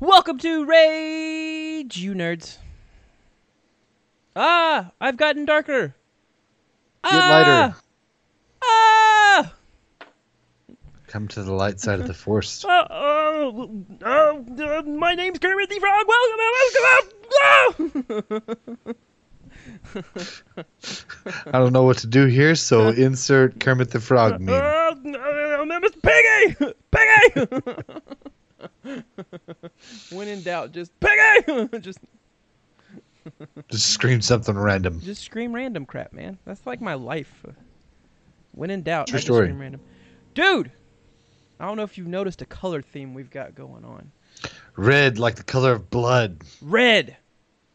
Welcome to Rage, you nerds. Ah, I've gotten darker. Get ah, lighter. Ah! Come to the light side of the force. Uh, uh, uh, my name's Kermit the Frog. Welcome, welcome. Ah! I don't know what to do here, so insert Kermit the Frog meme. Uh, uh, Miss Piggy! Piggy! when in doubt, just Piggy! just Just scream something random. just scream random crap, man. That's like my life. When in doubt, True I just story. scream random. Dude, I don't know if you've noticed a color theme we've got going on. Red, like the color of blood. Red,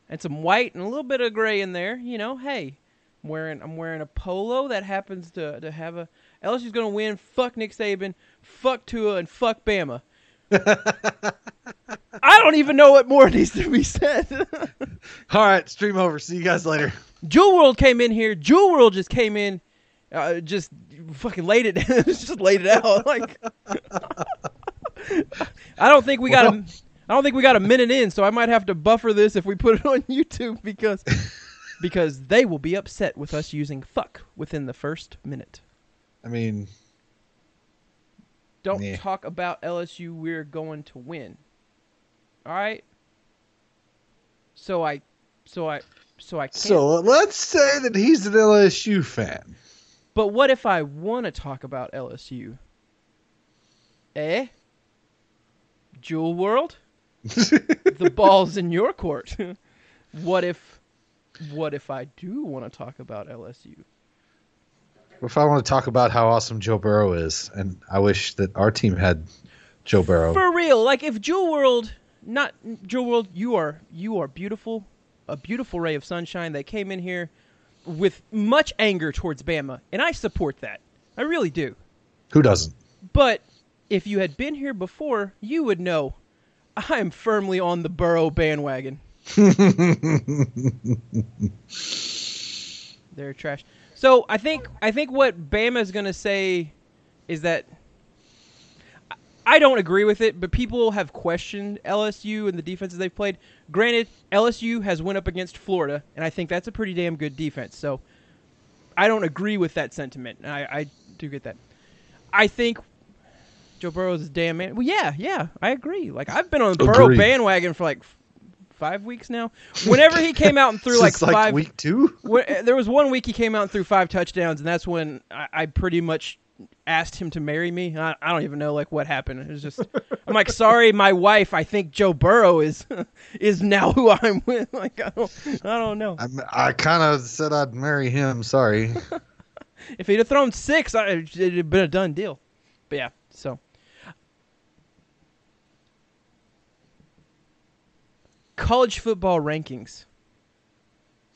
and some white and a little bit of gray in there. You know, hey, I'm wearing I'm wearing a polo that happens to to have a LSU's gonna win. Fuck Nick Saban, fuck Tua, and fuck Bama. I don't even know what more needs to be said. All right, stream over. See you guys later. Jewel World came in here. Jewel World just came in, uh, just fucking laid it, just laid it out. Like, I don't think we got a, I don't think we got a minute in, so I might have to buffer this if we put it on YouTube because, because they will be upset with us using fuck within the first minute. I mean, Don't Yeah. talk about LSU. We're going to win. All right. So I, so I, so I can't. so let's say that he's an LSU fan. But what if I want to talk about LSU? Eh? Jewel World? the ball's in your court. what if what if I do want to talk about LSU? If I want to talk about how awesome Joe Burrow is, and I wish that our team had Joe Burrow. For real, like if Jewel World not Jewel World, you are you are beautiful, a beautiful ray of sunshine that came in here with much anger towards Bama, and I support that. I really do. Who doesn't? But if you had been here before, you would know I am firmly on the Burrow bandwagon. They're trash. So I think I think what Bama's gonna say is that I- don't agree with it, but people have questioned LSU and the defenses they've played. Granted, LSU has went up against Florida, and I think that's a pretty damn good defense. So I don't agree with that sentiment. I, I do get that. I think Joe Burrow's a damn man. Well, yeah, yeah, I agree. Like I've been on the Burrow bandwagon for like five weeks now. Whenever he came out and threw like five, week two. Wh- uh, there was one week he came out and threw five touchdowns, and that's when I, I pretty much asked him to marry me. I, I don't even know like what happened. It was just I'm like, sorry, my wife. I think Joe Burrow is is now who I'm with. Like I don't I don't know. I'm, I kind of said I'd marry him. Sorry. If he'd have thrown six, I, it'd have been a done deal. But yeah, so. College football rankings.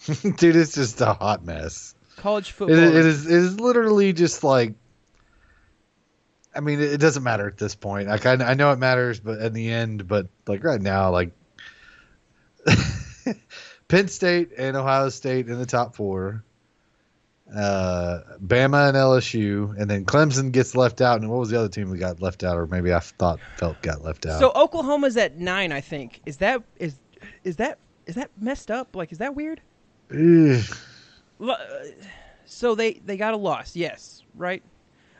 Dude, it's just a hot mess. College It, football. it is it is literally just like I mean it, it doesn't matter at this point. Like I, I know it matters but in the end but like right now like Penn State and Ohio State in the top 4. Uh Bama and LSU and then Clemson gets left out and what was the other team that got left out or maybe I thought felt got left out. So Oklahoma's at nine, I think. Is that is is that is that messed up? Like, is that weird? Ugh. Uh, So they they got a loss, yes, right.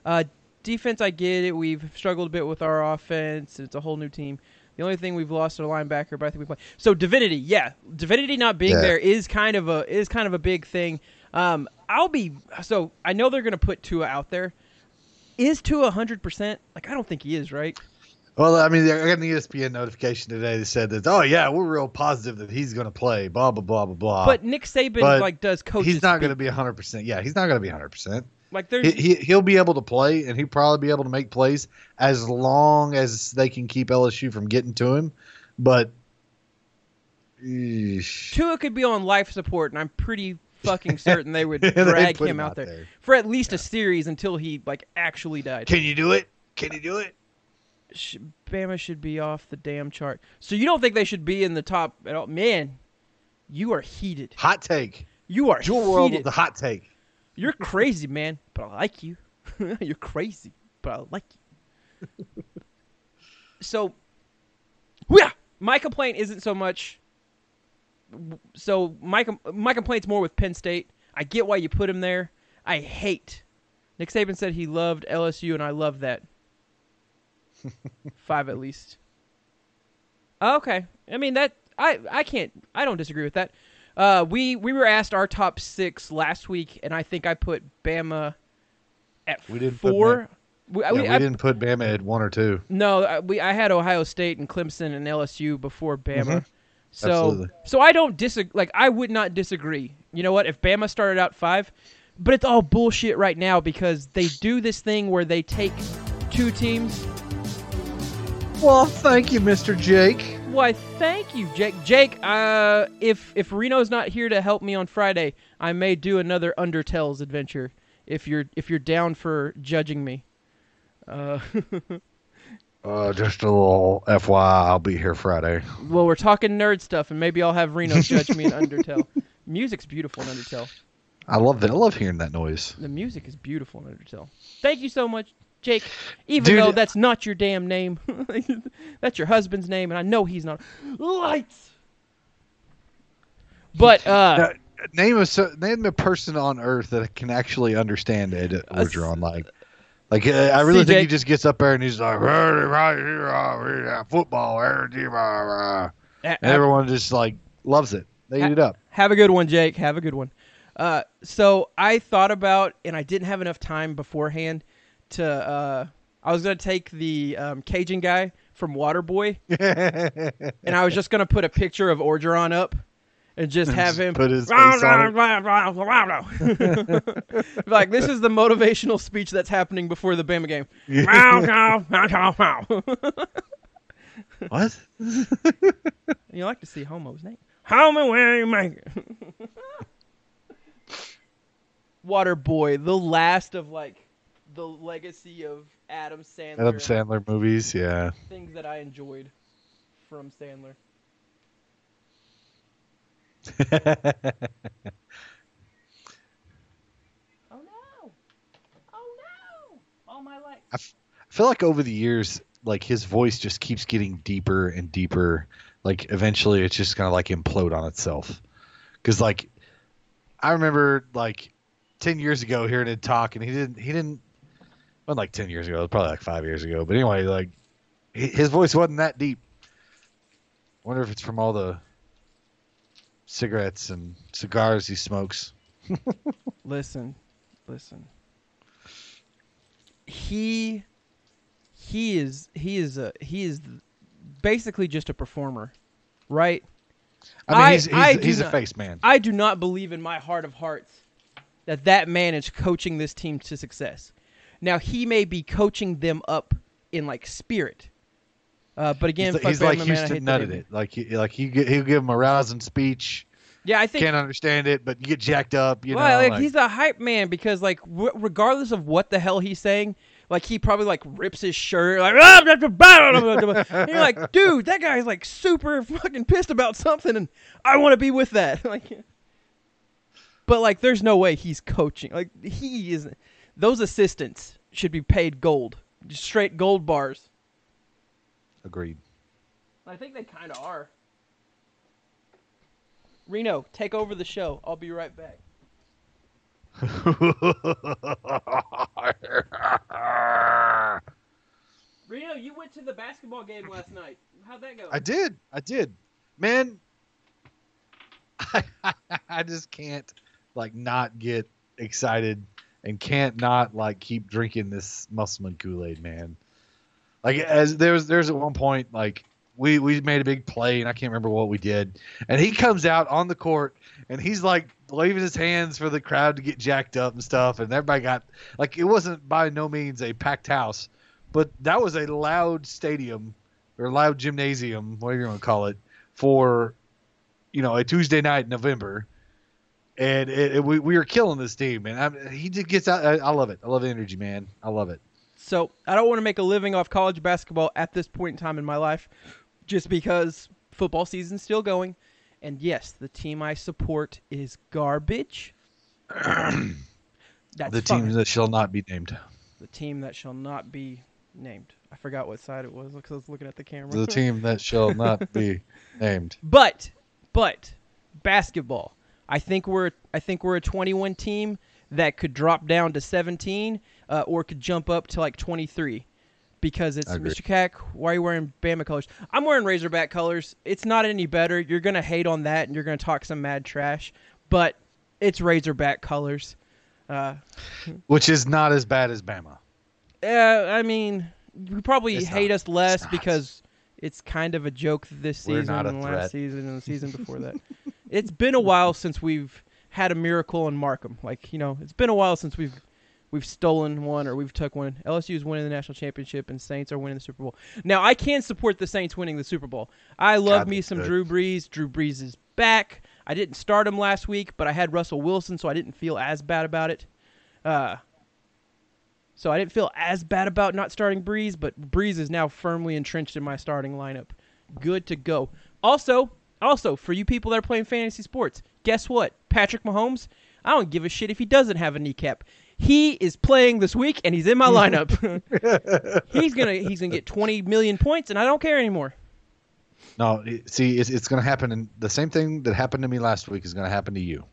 Uh, defense, I get it. We've struggled a bit with our offense. It's a whole new team. The only thing we've lost our linebacker, but I think we play. So Divinity, yeah, Divinity not being Yeah. there is kind of a is kind of a big thing. Um, I'll be so I know they're going to put Tua out there. Is Tua hundred percent? Like I don't think he is, right? Well, I mean, I got an ESPN notification today that said that, oh, yeah, we're real positive that he's going to play, blah, blah, blah, blah, blah. But Nick Saban but like does coach. he's not going to be 100%. Yeah, he's not going to be 100%. like there's He, he, he'll be able to play, and he'll probably be able to make plays as long as they can keep LSU from getting to him. But, eesh. Tua could be on life support, and I'm pretty fucking certain they would drag him him out there. there. for at least a series until he like actually died. can you do it? Can you do it? Sh- Bama should be off the damn chart. So you don't think they should be in the top at all? Man, you are heated. Hot take. You are Jewel World with the hot take. You're crazy, man, but I like you. You're crazy, but I like you. so, yeah, my complaint isn't so much. So my my complaint's more with Penn State. I get why you put him there. I hate. Nick Saban said he loved LSU, and I love that. Five at least. Okay, I mean that I I can't I don't disagree with that. Uh, we we were asked our top six last week, and I think I put Bama at We didn't put four. We, Yeah, we- we I- didn't put Bama at one or two. no, I- we I had Ohio State and Clemson and LSU before Bama. Mhm. So Absolutely. so I don't disagree. Like I would not disagree. You know what? If Bama started out five, but it's all bullshit right now because they do this thing where they take two teams. Well, thank you, Mr. Jake. Why? Thank you, Jake. Jake, uh, if if Reno's not here to help me on Friday, I may do another Undertales adventure. If you're if you're down for judging me. Uh, Uh, just a little FYI, I'll be here Friday. well, we're talking nerd stuff, and maybe I'll have Reno judge me in Undertale. Music's beautiful in Undertale. I love that. I love hearing that noise. The music is beautiful in Undertale. Thank you so much, Jake. Even Dude- though that's not your damn name, that's your husband's name, and I know he's not. Lights. But uh, Now, name a name a person on Earth that can actually understand Ed Orgeron. Like, like uh, I really See, think he just gets up there and he's like, "Right, right here, football, right here, rah, rah." a- and everyone just like loves it. They eat it up. Have a good one, Jake. Have a good one. Uh, so I thought about, and I didn't have enough time beforehand to. Uh, I was gonna take the um, Cajun guy from Waterboy, and I was just gonna put a picture of Orgeron up, and just have him put his like this is the motivational speech that's happening before the Bama game. what? you like to see Homo's name? Homo, where you make it? Waterboy, the last of like the legacy of Adam Sandler. Adam Sandler movies, yeah. Things that I enjoyed from Sandler. Oh no! Oh no! All my life. I feel like over the years, like his voice just keeps getting deeper and deeper. Like eventually, it's just gonna like implode on itself. Because like, I remember like ten years ago hearing him talk, and he didn't. He didn't. Well, like ten years ago, probably like five years ago. But anyway, like his voice wasn't that deep. Wonder if it's from all the cigarettes and cigars he smokes. Listen, listen. He he is he is a he is basically just a performer, right? I mean, I- he's he's, I he's a face man. I do not believe in my heart of hearts that that man is coaching this team to success. Now he may be coaching them up in like spirit, uh, but again, he's, he's like Bama, man, Houston nutted it. Like he like he he'll give him a rousing speech. Yeah, I think Can't understand it, but you get jacked up. You well, know, like, like- he's a hype man because like w- regardless of what the hell he's saying, like he probably like rips his shirt like "Ah, blah, blah, blah, blah, blah, blah." And you're like, dude, that guy's like super fucking pissed about something, and I want to be with that. like, but like, there's no way he's coaching. Like he is. Those assistants should be paid gold, just straight gold bars. agreed. I think they kind of are. Reno, take over the show. I'll be right back. Reno, you went to the basketball game last night. How'd that go? I did. I did. Man, I, I just can't like not get excited and can't not like keep drinking this Musselman Kool-Aid, man. Like as there was there's at one point like we we made a big play and I can't remember what we did. And he comes out on the court and he's like waving his hands for the crowd to get jacked up and stuff and everybody got like it wasn't by no means a packed house, but that was a loud stadium or loud gymnasium, whatever you want to call it, for you know a Tuesday night in November, and it, it- we we were killing this team, and I, he just gets out. I, I love it. I love the energy, man. I love it. So I don't want to make a living off college basketball at this point in time in my life, just because football season's still going, and yes, the team I support is garbage. That's the fine. team that shall not be named. the team that shall not be named. I forgot what side it was because I was looking at the camera. The team that shall not be named. But but basketball. I think we're I think we're a 21 team that could drop down to 17 uh, or could jump up to like 23 because it's Mr. Cack. Why are you wearing Bama colors? I'm wearing Razorback colors. It's not any better. You're gonna hate on that and you're gonna talk some mad trash, but it's Razorback colors. Uh, Which is not as bad as Bama. uh, I mean, you probably It's hate not. us less It's because it's kind of a joke this We're season and threat. last season and the season before that. it's been a while since we've had a miracle in Markham. Like you know, it's been a while since we've we've stolen one or we've took one. LSU is winning the national championship and Saints are winning the Super Bowl. Now I can support the Saints winning the Super Bowl. I love God, me some could. Drew Brees. Drew Brees is back. I didn't start him last week, but I had Russell Wilson, so I didn't feel as bad about it. Uh, so I didn't feel as bad about not starting Brees, but Brees is now firmly entrenched in my starting lineup. Good to go. Also, also for you people that are playing fantasy sports, guess what? Patrick Mahomes, I don't give a shit if he doesn't have a kneecap. He is playing this week and he's in my lineup. he's gonna he's gonna get 20 million points and I don't care anymore. No, see, it's, it's going to happen. And the same thing that happened to me last week is going to happen to you.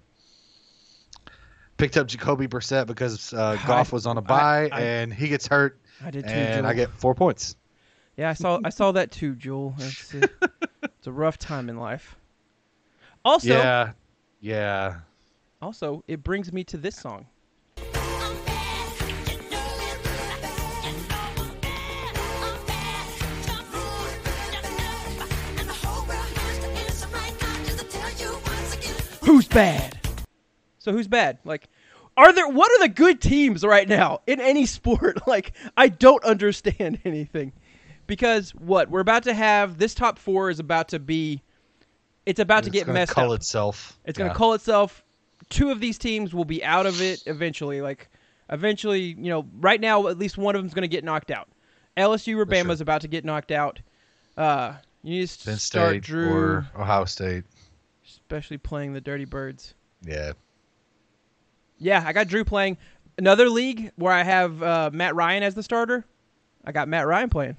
Picked up Jacoby Brissett because uh, Goff was on a bye, I- and he gets hurt, I did too. and I get four points. Yeah, I saw I saw that too, Joel. It's a, it's a rough time in life. Also, yeah, yeah. also it brings me to this song. Who's bad? So who's bad? Like, are there? What are the good teams right now in any sport? Like, I don't understand anything because what we're about to have this top four is about to be. It's about to It's get gonna messed cull up. itself. It's going to Yeah. call itself. Two of these teams will be out of it eventually. Like, eventually, you know, right now, at least one of them's going to get knocked out. LSU or For sure. About to get knocked out. Uh, you need to start State Drew, or Ohio State. especially playing the Dirty Birds. Yeah. Yeah, I got Drew playing another league where I have uh, Matt Ryan as the starter. I got Matt Ryan playing.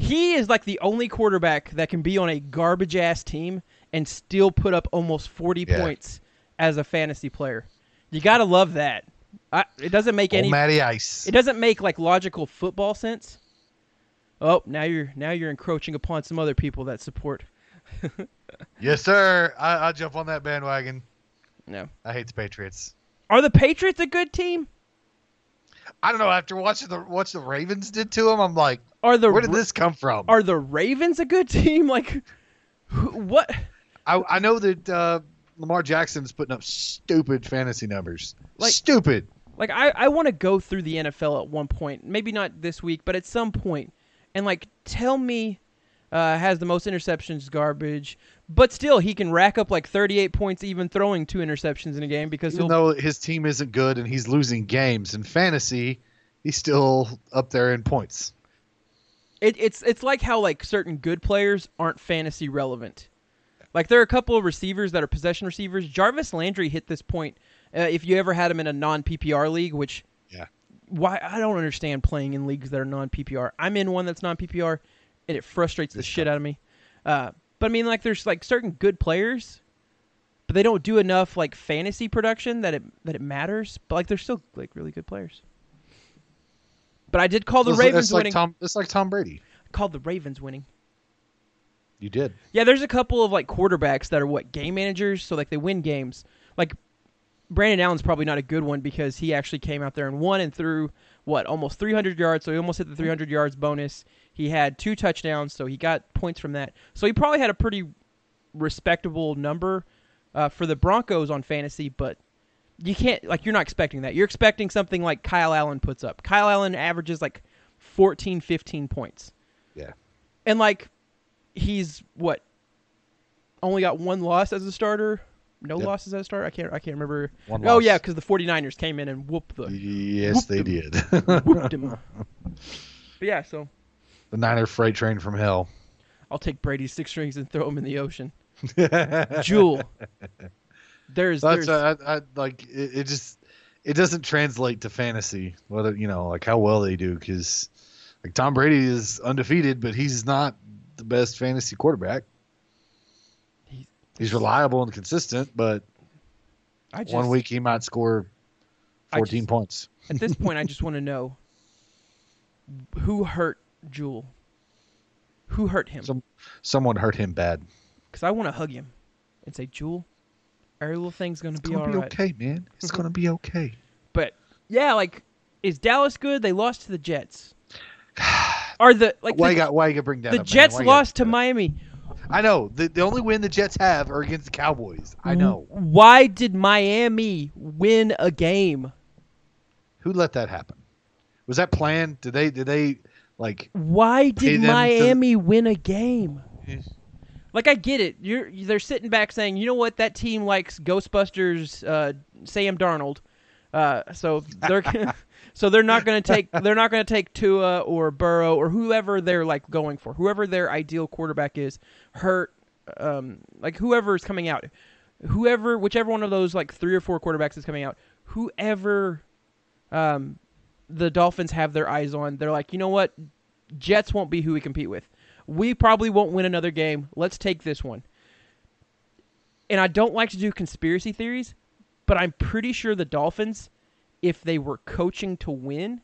He is like the only quarterback that can be on a garbage ass team and still put up almost 40 Yeah. points as a fantasy player. You got to love that. I, it doesn't make any Matty Ice. it doesn't make like logical football sense. Oh, now you're now you're encroaching upon some other people that support. yes, sir. I, I'll jump on that bandwagon. No. I hate the Patriots. Are the Patriots a good team? I don't know. After watching the what the Ravens did to him, I'm like, Are the where did this come from? are the Ravens a good team? Like who, what? I, I know that uh, Lamar Jackson's putting up stupid fantasy numbers. Like- stupid. Like I, I want to go through the NFL at one point, maybe not this week, but at some point, and like tell me, uh, has the most interceptions, garbage, but still he can rack up like 38 points even throwing two interceptions in a game because Even though his team isn't good and he's losing games in fantasy, he's still up there in points. It, it's it's like how like certain good players aren't fantasy relevant. Like there are a couple of receivers that are possession receivers. Jarvis Landry hit this point. Uh, if you ever had him in a non PPR league, which Yeah. why I don't understand playing in leagues that are non PPR. I'm in one that's non PPR, and it frustrates the It's shit tough. out of me. Uh, but I mean, like there's like certain good players, but they don't do enough like fantasy production that it that it matters. But like they're still like really good players. But I did call the It's- Ravens it's like winning. Tom. It's like Tom Brady. called the Ravens winning. You did. Yeah, there's a couple of like quarterbacks that are what game managers, so like they win games. Like Brandon Allen's probably not a good one because he actually came out there and won and threw what almost 300 yards, so he almost hit the 300 yards bonus. He had two touchdowns, so he got points from that. So he probably had a pretty respectable number uh, for the Broncos on fantasy, but you can't like you're not expecting that. You're expecting something like Kyle Allen puts up. Kyle Allen averages like 14, 15 points. Yeah. And like he's what only got one loss as a starter no Yep. losses as a starter i can't i can't remember One oh loss. yeah because the 49ers came in and whooped the Yes, they Whooped did. whooped him but yeah so the Niner freight train from hell. i'll take brady's six strings and throw him in the ocean jewel there's That's there's uh, I, I, like it, it. Just it doesn't translate to fantasy. Whether you know like how well they do because Like Tom Brady is undefeated, but he's not the best fantasy quarterback. He's- He's reliable and consistent, but I just, one week he might score 14 just- points. At this point, I just want to know who hurt Jewel. Who hurt him? Some someone hurt him bad. Because I want to hug him and say, Jewel, every little thing's gonna It's be gonna all be right. okay, man. It's gonna be okay. But yeah, like, is Dallas good? They lost to the Jets. Are the like why the, you got why you got bring that the up. Jets Why lost to bring that up? Miami? I know. The the only win the Jets have are against the Cowboys. I know. Why did Miami win a game? Who let that happen? Was that planned? Did they did they like Why did them to- Miami win a game? Like I get it. You're they're sitting back saying, you know what, that team likes Ghostbusters, uh, Sam Darnold, uh, so they're so they're not going to take they're not going to take Tua or Burrow or whoever they're like going for, whoever their ideal quarterback is, hurt, um, like whoever's coming out, whoever whichever one of those like three or four quarterbacks is coming out, whoever, um, the Dolphins have their eyes on, they're like, you know what, Jets won't be who we compete with. We probably won't win another game. Let's take this one. And I don't like to do conspiracy theories, but I'm pretty sure the Dolphins, if they were coaching to win,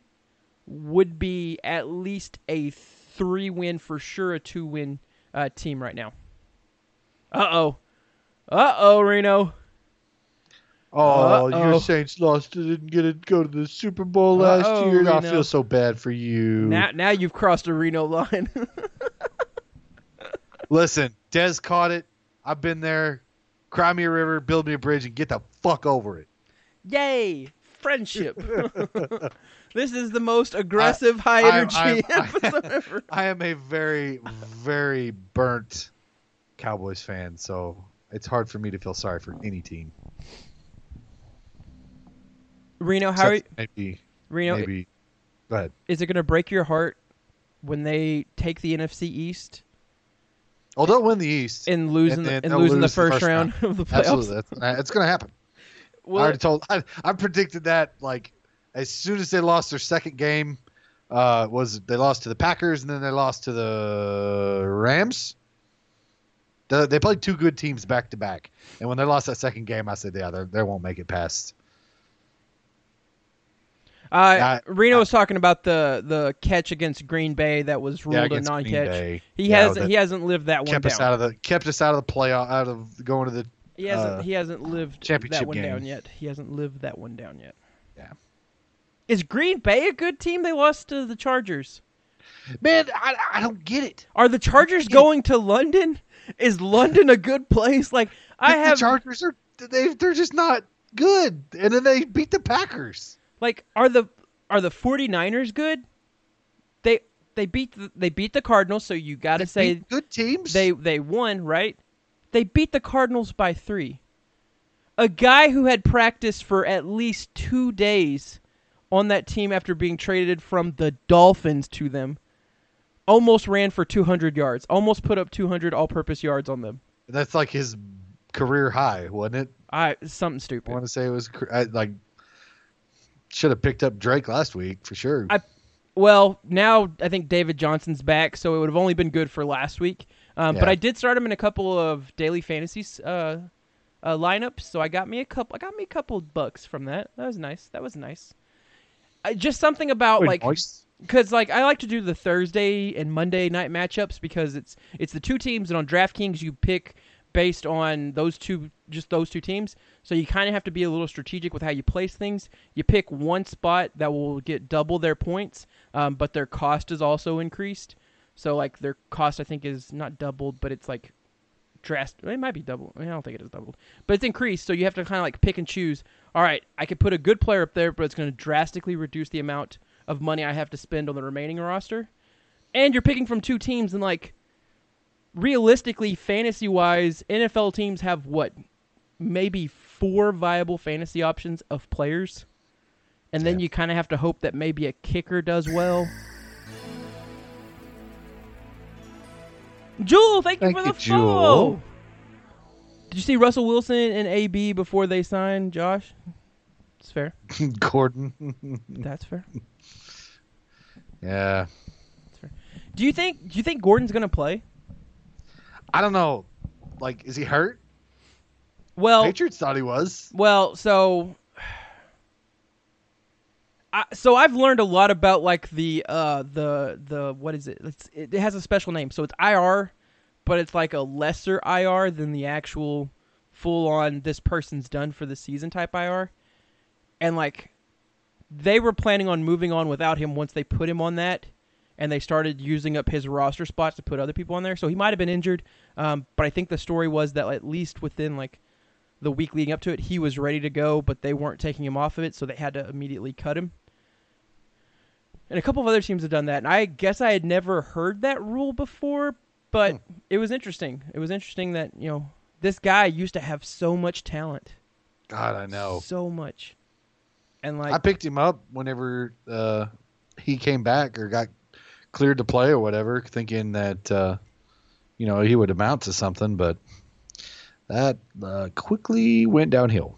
would be at least a three win for sure, a two win uh, team right now. Uh oh. Uh oh, Reno. Oh, Uh-oh. your Saints lost and didn't get to go to the Super Bowl last Uh-oh, year. I feel so bad for you. Now, now you've crossed a Reno line. Listen, Dez caught it. I've been there. Cry me a river, build me a bridge, and get the fuck over it. Yay! Friendship. this is the most aggressive, high energy I- I- episode ever. I am a very, very burnt Cowboys fan, so it's hard for me to feel sorry for any team. Reno, how are you, maybe, Reno? maybe. Go ahead. Is it going to break your heart when they take the NFC East Oh, they'll win the East. and lose And in the, and they'll lose the lose the first, first round, of the playoffs? Absolutely, that's, uh, it's going to happen. I Well, already told. I, I predicted that like as soon as they lost their second game, uh, was they lost to the Packers and then they lost to the Rams. They, they played two good teams back to back, and when they lost that second game, I said, "Yeah, they won't make it past." Uh, I- Reno I- was talking about the the catch against Green Bay that was Yeah, ruled a non-catch. He Yeah, hasn't he hasn't lived that one kept down. us out of the kept us out of the playoff, out of going to the. he hasn't uh, he hasn't lived championship that one game. down yet. He hasn't lived that one down yet. Yeah. Is Green Bay a good team? They lost to the Chargers. Man, I, I don't get it. Are the Chargers going to London? Is London a good place? Like I the have Chargers are they they're just not good, and then they beat the Packers. Like are the are the 49ers good? They they beat the, they beat the Cardinals, so you got to say good teams. they they won, right? They beat the Cardinals by 3. A guy who had practiced for at least 2 days on that team after being traded from the Dolphins to them almost ran for 200 yards. Almost put up 200 all-purpose yards on them. That's like his career high, wasn't it? I something stupid. I want to say it was like should have picked up Drake last week for sure. I- Well, now I think David Johnson's back, so it would have only been good for last week. Um, But I did start him in a couple of daily fantasies uh, uh, lineups, so I got me a couple. I got me a couple bucks from that. That was nice. That was nice. Uh, just something about Very like nice. because like I like to do the Thursday and Monday night matchups because it's it's the two teams and on DraftKings you pick based on those two just those two teams. So you kind of have to be a little strategic with how you place things. You pick one spot that will get double their points, um, but their cost is also increased. So like their cost I think is not doubled, but it's like drastic. It might be doubled. I, mean, I don't think it is doubled, but it's increased. So you have to kind of like pick and choose. All right, I could put a good player up there, but it's going to drastically reduce the amount of money I have to spend on the remaining roster. And you're picking from two teams, and like realistically, fantasy wise, NFL teams have what maybe four viable fantasy options of players, and then Yeah. you kind of have to hope that maybe a kicker does well. Jewel, thank you Thank for you, the Jewel. follow. Did you see Russell Wilson and AB before they signed Josh? It's fair. Gordon. That's fair. yeah. Do you think? Do you think Gordon's gonna play? I don't know. Like, is he hurt? Well, Patriots thought he was. Well, so I, so I've learned a lot about like the uh the the what is it? It's, it has a special name. So it's IR, but it's like a lesser IR than the actual full on this person's done for the season type IR. And like they were planning on moving on without him once they put him on that and they started using up his roster spots to put other people on there. So he might have been injured, um, but I think the story was that at least within like the week leading up to it, he was ready to go, but they weren't taking him off of it, so they had to immediately cut him. And a couple of other teams have done that, and I guess I had never heard that rule before, but Hmm. it was interesting. It was interesting that you know this guy used to have so much talent, God, I know. so much, and like I picked him up whenever uh, he came back or got cleared to play or whatever, thinking that uh, you know he would amount to something, but that uh, quickly went downhill.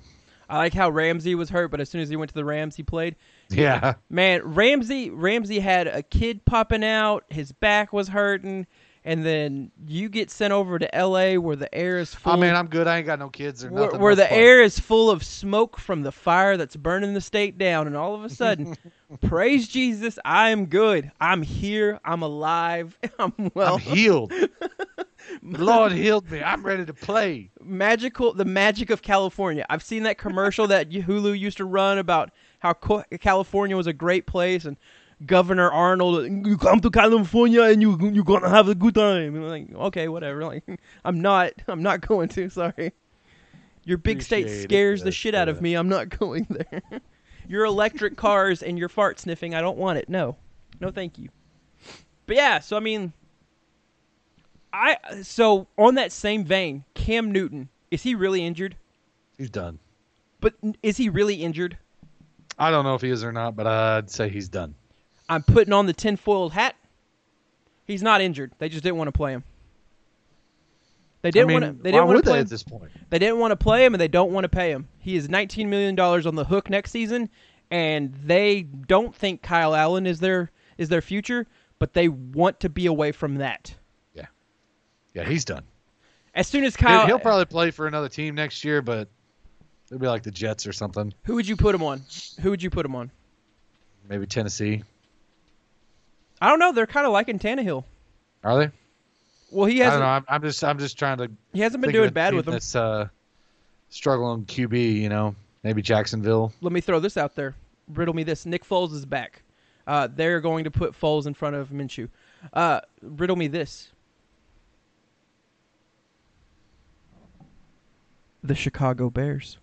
I like how Ramsey was hurt, but as soon as he went to the Rams, he played. Yeah, Man, Ramsey Ramsey had a kid popping out, his back was hurting, and then you get sent over to L.A. where the air is full. I mean, I'm good. I ain't got no kids or where, nothing. where the Let's air is full of smoke from the fire that's burning the state down, and all of a sudden, praise Jesus, I am good. I'm here. I'm alive. I'm well. I'm healed. Lord healed me. I'm ready to play. magical the magic of California. I've seen that commercial that Hulu used to run about how California was a great place and Governor Arnold, you come to California and you you're gonna have a good time. And I'm like, okay, whatever. Like, I'm not, I'm not going to. Sorry, your big state Appreciate it, scares the shit out of me. I'm not going there. your electric cars and your fart sniffing, I don't want it. No, no, thank you. But yeah, so I mean, I so on that same vein, Cam Newton is he really injured? He's done. But is he really injured? I don't know if he is or not, but I'd say he's done. I'm putting on the tinfoil hat. He's not injured. They just didn't want to play him. They didn't I mean, want to. They didn't want to play. they Him. at this point? They didn't want to play him, and they don't want to pay him. He is 19 million dollars on the hook next season, and they don't think Kyle Allen is their is their future, but they want to be away from that. Yeah, yeah, he's done. As soon as Kyle, he'll probably play for another team next year, but it'll be like the Jets or something. who would you put him on? Who would you put him on? Maybe Tennessee. I don't know. They're kind of liking Tannehill. Are they? Well, he hasn't. don't know. I'm, I'm just I'm just trying to He hasn't been doing bad with them. That's uh, struggling QB. You know, maybe Jacksonville. let me throw this out there. Riddle me this. Nick Foles is back. Uh, they're going to put Foles in front of Minshew. Uh, riddle me this. The Chicago Bears.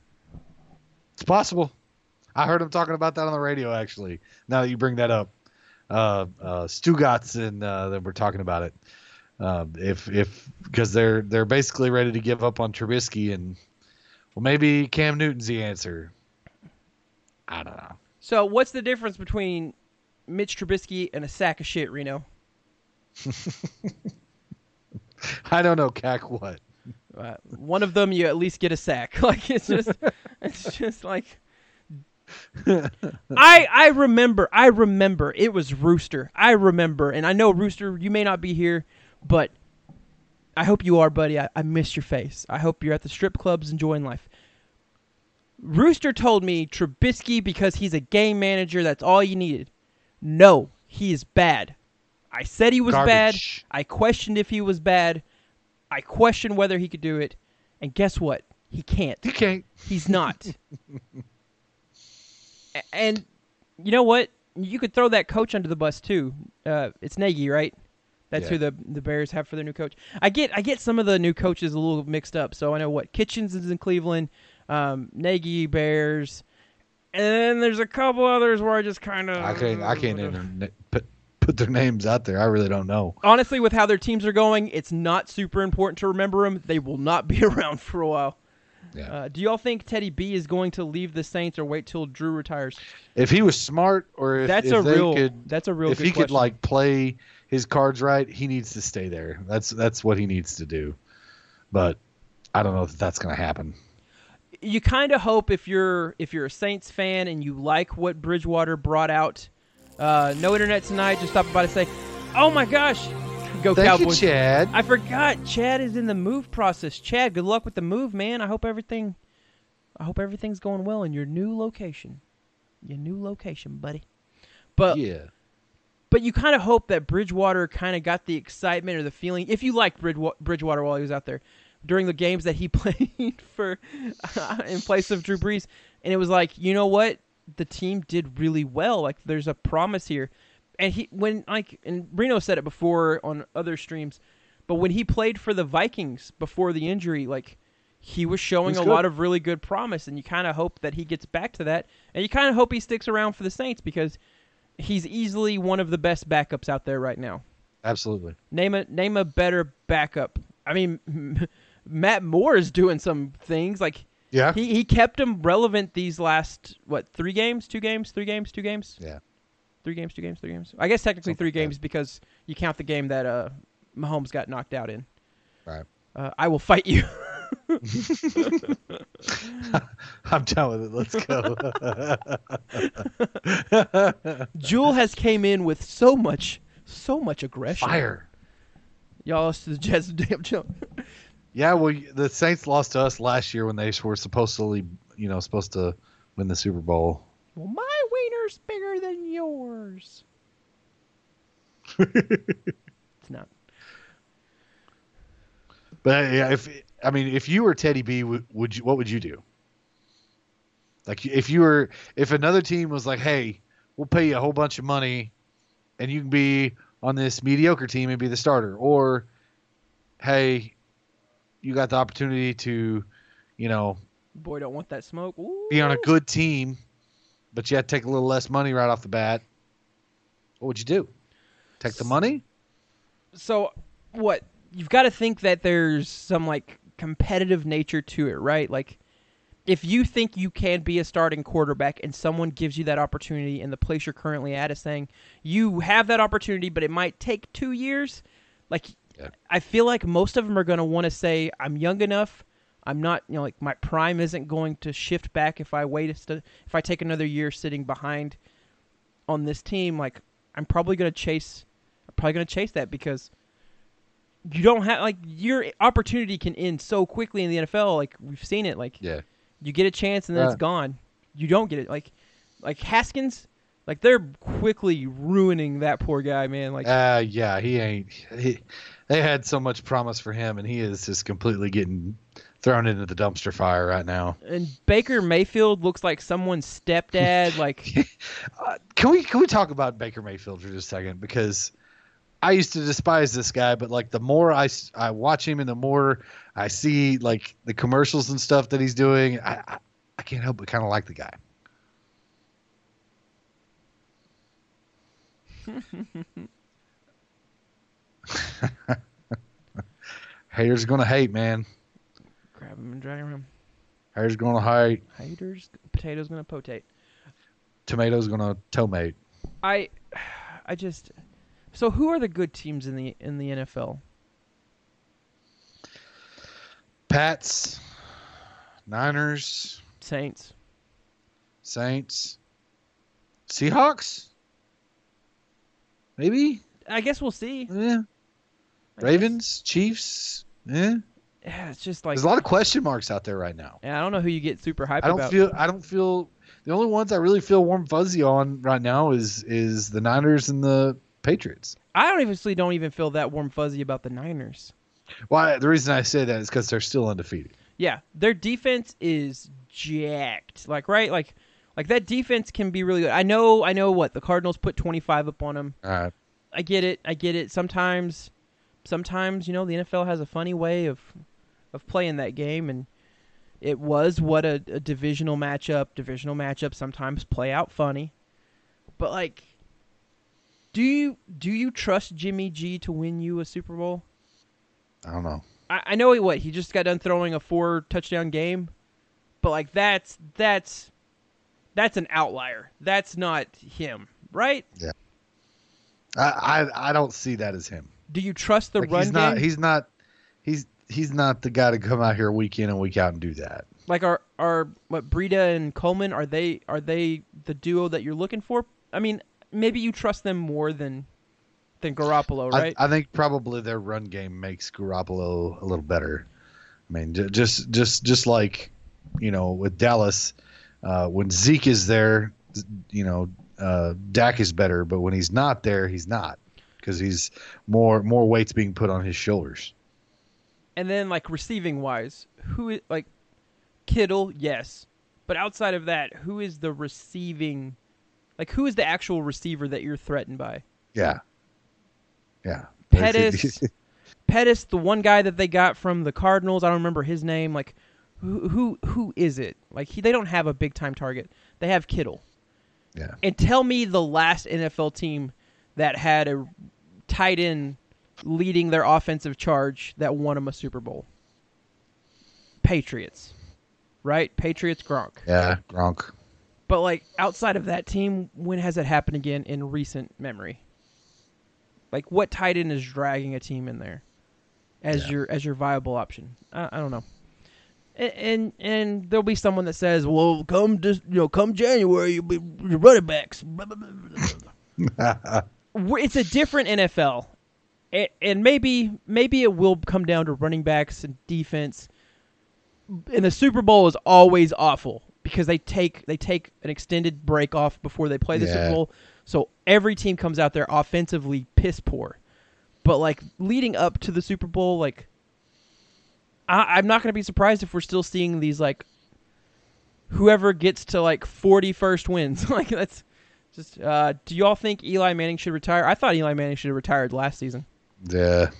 It's possible. I heard him talking about that on the radio. Actually, now that you bring that up, uh, uh, Stugotz and uh, that we're talking about it. Uh, if if because they're they're basically ready to give up on Trubisky and well maybe Cam Newton's the answer. I don't know. So, what's the difference between Mitch Trubisky and a sack of shit, Reno? I don't know, Cac. What? Uh, one of them, you at least get a sack. Like it's just, it's just like. I I remember I remember it was Rooster. I remember, and I know Rooster. You may not be here, but I hope you are, buddy. I, I miss your face. I hope you're at the strip clubs enjoying life. Rooster told me Trubisky because he's a game manager. That's all you needed. No, he is bad. I said he was bad. I questioned if he was bad. I questioned whether he could do it. And guess what? He can't. He can't. He's not. And you know what? You could throw that coach under the bus too. Uh, it's Nagy, right? That's Yeah. who the the Bears have for their new coach. I get I get some of the new coaches a little mixed up. So I know what Kitchens is in Cleveland, um, Nagy Bears, and then there's a couple others where I just kind of I can't. I can't even put put their names out there. I really don't know. honestly, with how their teams are going, it's not super important to remember them. They will not be around for a while. Yeah. Uh, do y'all think Teddy B is going to leave the Saints or wait till Drew retires? if he was smart, or if, That's if a real. could, that's a real. if he could like play his cards right, he needs to stay there. That's that's what he needs to do. But I don't know if that's going to happen. you kind of hope if you're if you're a Saints fan and you like what Bridgewater brought out. Uh, no internet tonight. Just stopping by to say, Oh my gosh! Go Thank Cowboys! you, Chad. I forgot Chad is in the move process. Chad, good luck with the move, man. I hope everything I hope everything's going well in your new location. Your new location, buddy. But yeah. but you kind of hope that Bridgewater kind of got the excitement or the feeling if you liked Bridgewater while he was out there during the games that he played for uh, in place of Drew Brees and it was like, you know what? The team did really well. Like there's a promise here. And he when like and Reno said it before on other streams, but when he played for the Vikings before the injury, like he was showing He's a good. lot of really good promise and you kind of hope that he gets back to that. And you kind of hope he sticks around for the Saints because he's easily one of the best backups out there right now. Absolutely. Name a name a better backup. I mean, Matt Moore is doing some things like Yeah. he he kept him relevant these last what three games, two games, three games, two games, yeah. Three games, two games, three games. I guess technically Something three like that. games because you count the game that uh Mahomes got knocked out in. Right. Uh, I will fight you. I'm done with it. Let's go. Jewel has came in with so much, so much aggression. Fire. y'all lost to the Jets. Damn joke. Yeah, well, the Saints lost to us last year when they were supposedly, you know, supposed to win the Super Bowl. Well, my wiener's bigger than yours. it's not. But uh, yeah, if I mean, if you were Teddy B, would, would you? What would you do? Like, if you were, if another team was like, "Hey, we'll pay you a whole bunch of money, and you can be on this mediocre team and be the starter," or, "Hey, you got the opportunity to, you know, Boy, don't want that smoke. Ooh. be on a good team, but you had to take a little less money right off the bat," what would you do? Take the money? so what you've got to think that there's some like competitive nature to it right like if you think you can be a starting quarterback and someone gives you that opportunity and the place you're currently at is saying you have that opportunity but it might take two years like Yeah. i feel like most of them are going to want to say i'm young enough i'm not you know like my prime isn't going to shift back if i wait st- if i take another year sitting behind on this team like i'm probably going to chase I'm probably going to chase that because you don't have like your opportunity can end so quickly in the NFL. Like we've seen it. Like Yeah. you get a chance and then it's gone. You don't get it. Like like Haskins, like they're quickly ruining that poor guy, man. Like Uh, yeah, he ain't. He, they had so much promise for him, and he is just completely getting thrown into the dumpster fire right now. and Baker Mayfield looks like someone's stepdad. like Uh, can we can we talk about Baker Mayfield for just a second? Because I used to despise this guy, but like the more I I watch him and the more I see like the commercials and stuff that he's doing, I I, I can't help but kind of like the guy. Haters gonna hate, man. Grab him and drag him around. Haters gonna hate. Haters, potatoes gonna potate. Tomatoes gonna tomate. I, I just. So who are the good teams in the in the NFL? Pats, Niners, Saints. Saints, Seahawks. Maybe. I guess we'll see. Yeah. I guess. Ravens, Chiefs. Yeah. Yeah, it's just like There's a lot of question marks out there right now. Yeah, I don't know who you get super hyped I don't about. feel. I don't feel. The only ones I really feel warm fuzzy on right now is is the Niners and the Patriots. I don't even don't even feel that warm fuzzy about the Niners. Why? The reason I say that is because they're still undefeated. Yeah, their defense is jacked. Like right, like like that defense can be really good. I know, I know what the Cardinals put 25 up on them. All right. I get it. I get it. Sometimes, sometimes you know the NFL has a funny way of of playing that game, and it was what a, a divisional matchup. Divisional matchups sometimes play out funny, but like, do you do you trust Jimmy G to win you a Super Bowl? I don't know. I, I know he what he just got done throwing a four touchdown game, but like that's that's that's an outlier. That's not him, right? I I, I don't see that as him. Do you trust the Like, run he's not. game? He's not. He's he's not the guy to come out here week in and week out and do that. like are are what Breida and Coleman are they are they the duo that you're looking for? I mean, maybe you trust them more than than Garoppolo, right? I think probably their run game makes Garoppolo a little better. I mean, just just just like you know with Dallas, uh, when Zeke is there, you know, uh, Dak is better, but when he's not there, he's not because he's more more weights being put on his shoulders. And then like receiving wise, who is like Kittle, yes, but outside of that, who is the receiving? Like who is the actual receiver that you're threatened by? Yeah, yeah. Pettis, Pettis, the one guy that they got from the Cardinals. I don't remember his name. Like, who who who is it? Like, he, they don't have a big time target. They have Kittle. Yeah. And tell me the last NFL team that had a tight end leading their offensive charge that won them a Super Bowl. Patriots, right? Patriots, Gronk. yeah, Gronk. But like outside of that team, when has it happened again in recent memory? Like what tight end is dragging a team in there as Yeah. your as your viable option? I, I don't know. And, and and there'll be someone that says, "Well, come just you know, come January, you'll be running backs." It's a different NFL, A- and maybe maybe it will come down to running backs and defense. And the Super Bowl is always awful because they take they take an extended break off before they play the Super Bowl, so every team comes out there offensively piss poor. But like leading up to the Super Bowl, like I, I'm not going to be surprised if we're still seeing these like whoever gets to like 40 first wins. like that's just. Uh, do y'all think Eli Manning should retire? I thought Eli Manning should have retired last season. Yeah,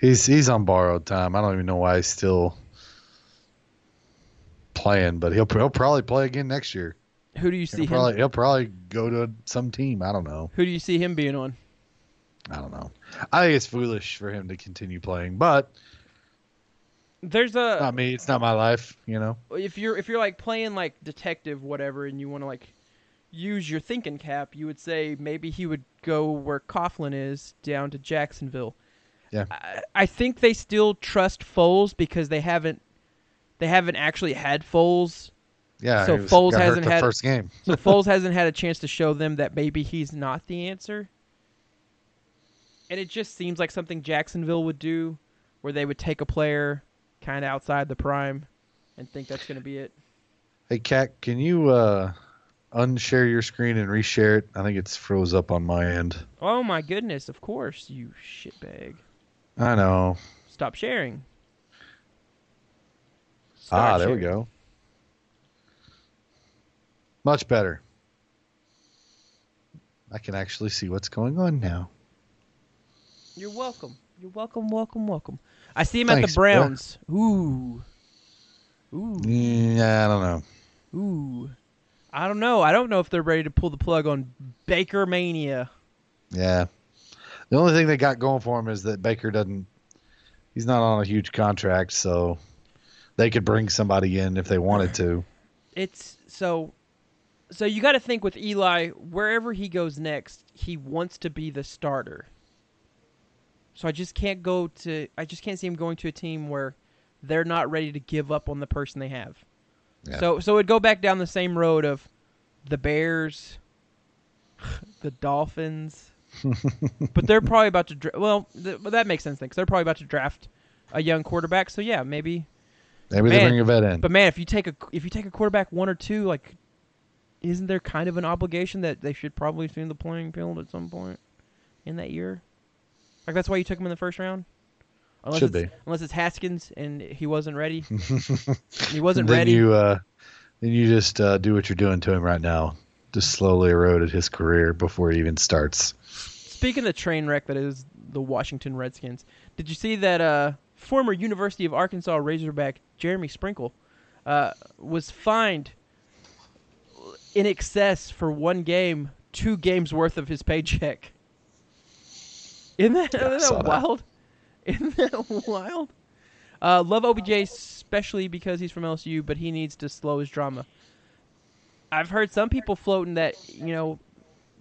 he's he's on borrowed time. I don't even know why he's still playing, but he'll he'll probably play again next year. Who do you see He'll him? probably he'll probably go to some team. I don't know. Who do you see him being on? I don't know. I think it's foolish for him to continue playing, but There's a not me. It's not my life. You know. if you're if you're like playing like detective whatever and you want to like use your thinking cap, you would say maybe he would go where Coughlin is down to Jacksonville. Yeah. I, I think they still trust Foles because they haven't they haven't actually had Foles. Yeah. So Foles hasn't the had- first game. So Foles hasn't had a chance to show them that maybe he's not the answer. And it just seems like something Jacksonville would do where they would take a player kind of outside the prime and think that's going to be it. Hey, Cat, can you uh, unshare your screen and reshare it? I think it's froze up on my end. Oh my goodness, of course, you shitbag. I know. Stop sharing. ah, Start there we go. Much better. I can actually see what's going on now. You're welcome. You're welcome, welcome, welcome. I see him at Thanks, the boy. Browns. Ooh. Ooh. Yeah, I don't know. Ooh. I don't know. I don't know if they're ready to pull the plug on Baker Mania. Yeah. The only thing they got going for him is that Baker doesn't. He's not on a huge contract, so they could bring somebody in if they wanted to. It's so so you got to think with Eli wherever he goes next, he wants to be the starter. So I just can't go to I just can't see him going to a team where they're not ready to give up on the person they have. Yeah. So so it'd go back down the same road of the Bears, the Dolphins, but they're probably about to dra- well th- well, that makes sense because they're probably about to draft a young quarterback. So yeah, maybe Maybe they bring a vet in. but man, if you take a if you take a quarterback one or two, like, isn't there kind of an obligation that they should probably see in the playing field at some point in that year? Like that's why you took him in the first round. Unless Should it's, be. unless it's Haskins and he wasn't ready. he wasn't then ready. you uh, then you just uh, do what you're doing to him right now. Just slowly eroded his career before he even starts. Speaking of the train wreck that is the Washington Redskins, did you see that uh, former University of Arkansas Razorback Jeremy Sprinkle uh, was fined in excess for one game, two games worth of his paycheck? Isn't that, Yeah, isn't that that. Isn't that wild? Uh, love OBJ especially because he's from LSU, but he needs to slow his drama. I've heard some people floating that you know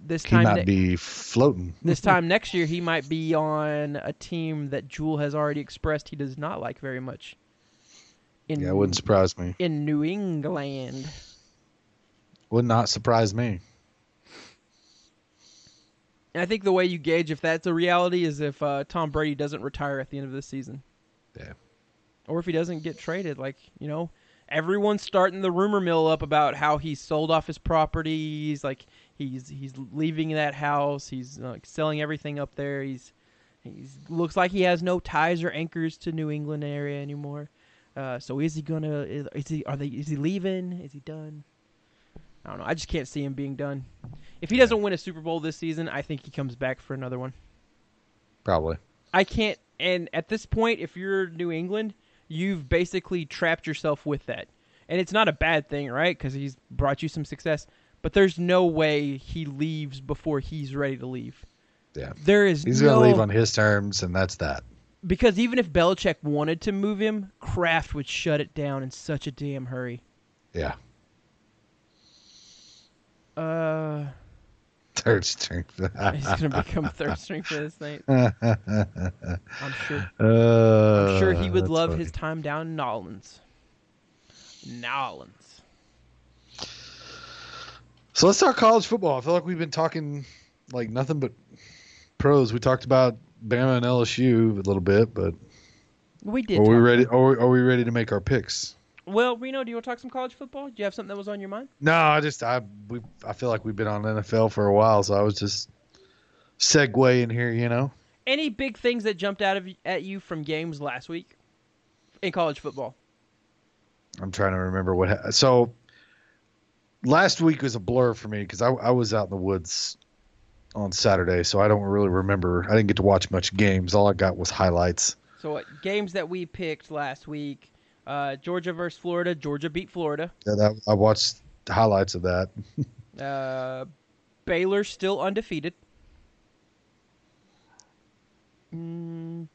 this He time might ne- be floating. this time next year he might be on a team that Jewel has already expressed he does not like very much. In Yeah, it wouldn't surprise me. in New England. Would not surprise me. And I think the way you gauge if that's a reality is if uh, Tom Brady doesn't retire at the end of the season. Yeah. Or if he doesn't get traded. Like, you know, everyone's starting the rumor mill up about how he's sold off his properties. Like, he's he's leaving that house. He's like selling everything up there. He's he's looks like he has no ties or anchors to New England area anymore. Uh, so is he gonna? Is, is he? Are they? Is he leaving? Is he done? I don't know. I just can't see him being done. If he doesn't win a Super Bowl this season, I think he comes back for another one. Probably. I can't. And at this point, if you're New England, you've basically trapped yourself with that. And it's not a bad thing, right? Because he's brought you some success. But there's no way he leaves before he's ready to leave. Yeah. There is He's no, gonna leave on his terms, and that's that. because even if Belichick wanted to move him, Kraft would shut it down in such a damn hurry. Yeah. Uh, Third string. he's gonna become third string for this night. I'm sure. Uh, I'm sure he would love funny. his time down in Nolans. Nolans. So let's talk college football. I feel like we've been talking like nothing but pros. We talked about Bama and LSU a little bit, but We did. are we ready? Are we, are we ready to make our picks? Well, Reno, do you want to talk some college football? Do you have something that was on your mind? No, I just I we I feel like we've been on NFL for a while, so I was just segueing here. You know, Any big things that jumped out of at you from games last week in college football? I'm trying to remember what. Ha- so last week was a blur for me because I I was out in the woods on Saturday, so I don't really remember. I didn't get to watch much games. All I got was highlights. So, what games that we picked last week? Uh, Georgia versus Florida. Georgia beat Florida. Yeah, that, I watched highlights of that. Uh, Baylor still undefeated. Mm,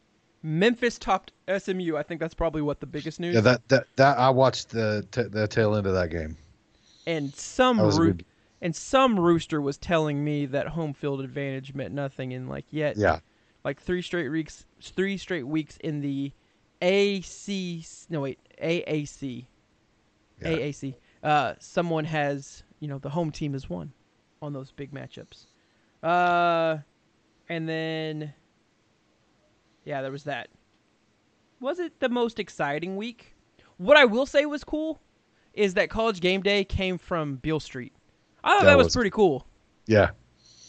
Memphis topped SMU. I think that's probably what the biggest news. Yeah, that that, that I watched the t- the tail end of that game. and some That was a roo- good- and some rooster was telling me that home field advantage meant nothing, and like yet, Yeah, like three straight weeks, three straight weeks in the AC. No wait, AAC. Yeah. AAC. Uh, someone has you know the home team has won on those big matchups. Uh, and then yeah, there was that. Was it the most exciting week? What I will say was cool is that College Game Day came from Beale Street. I thought that, That was, was- pretty cool. yeah.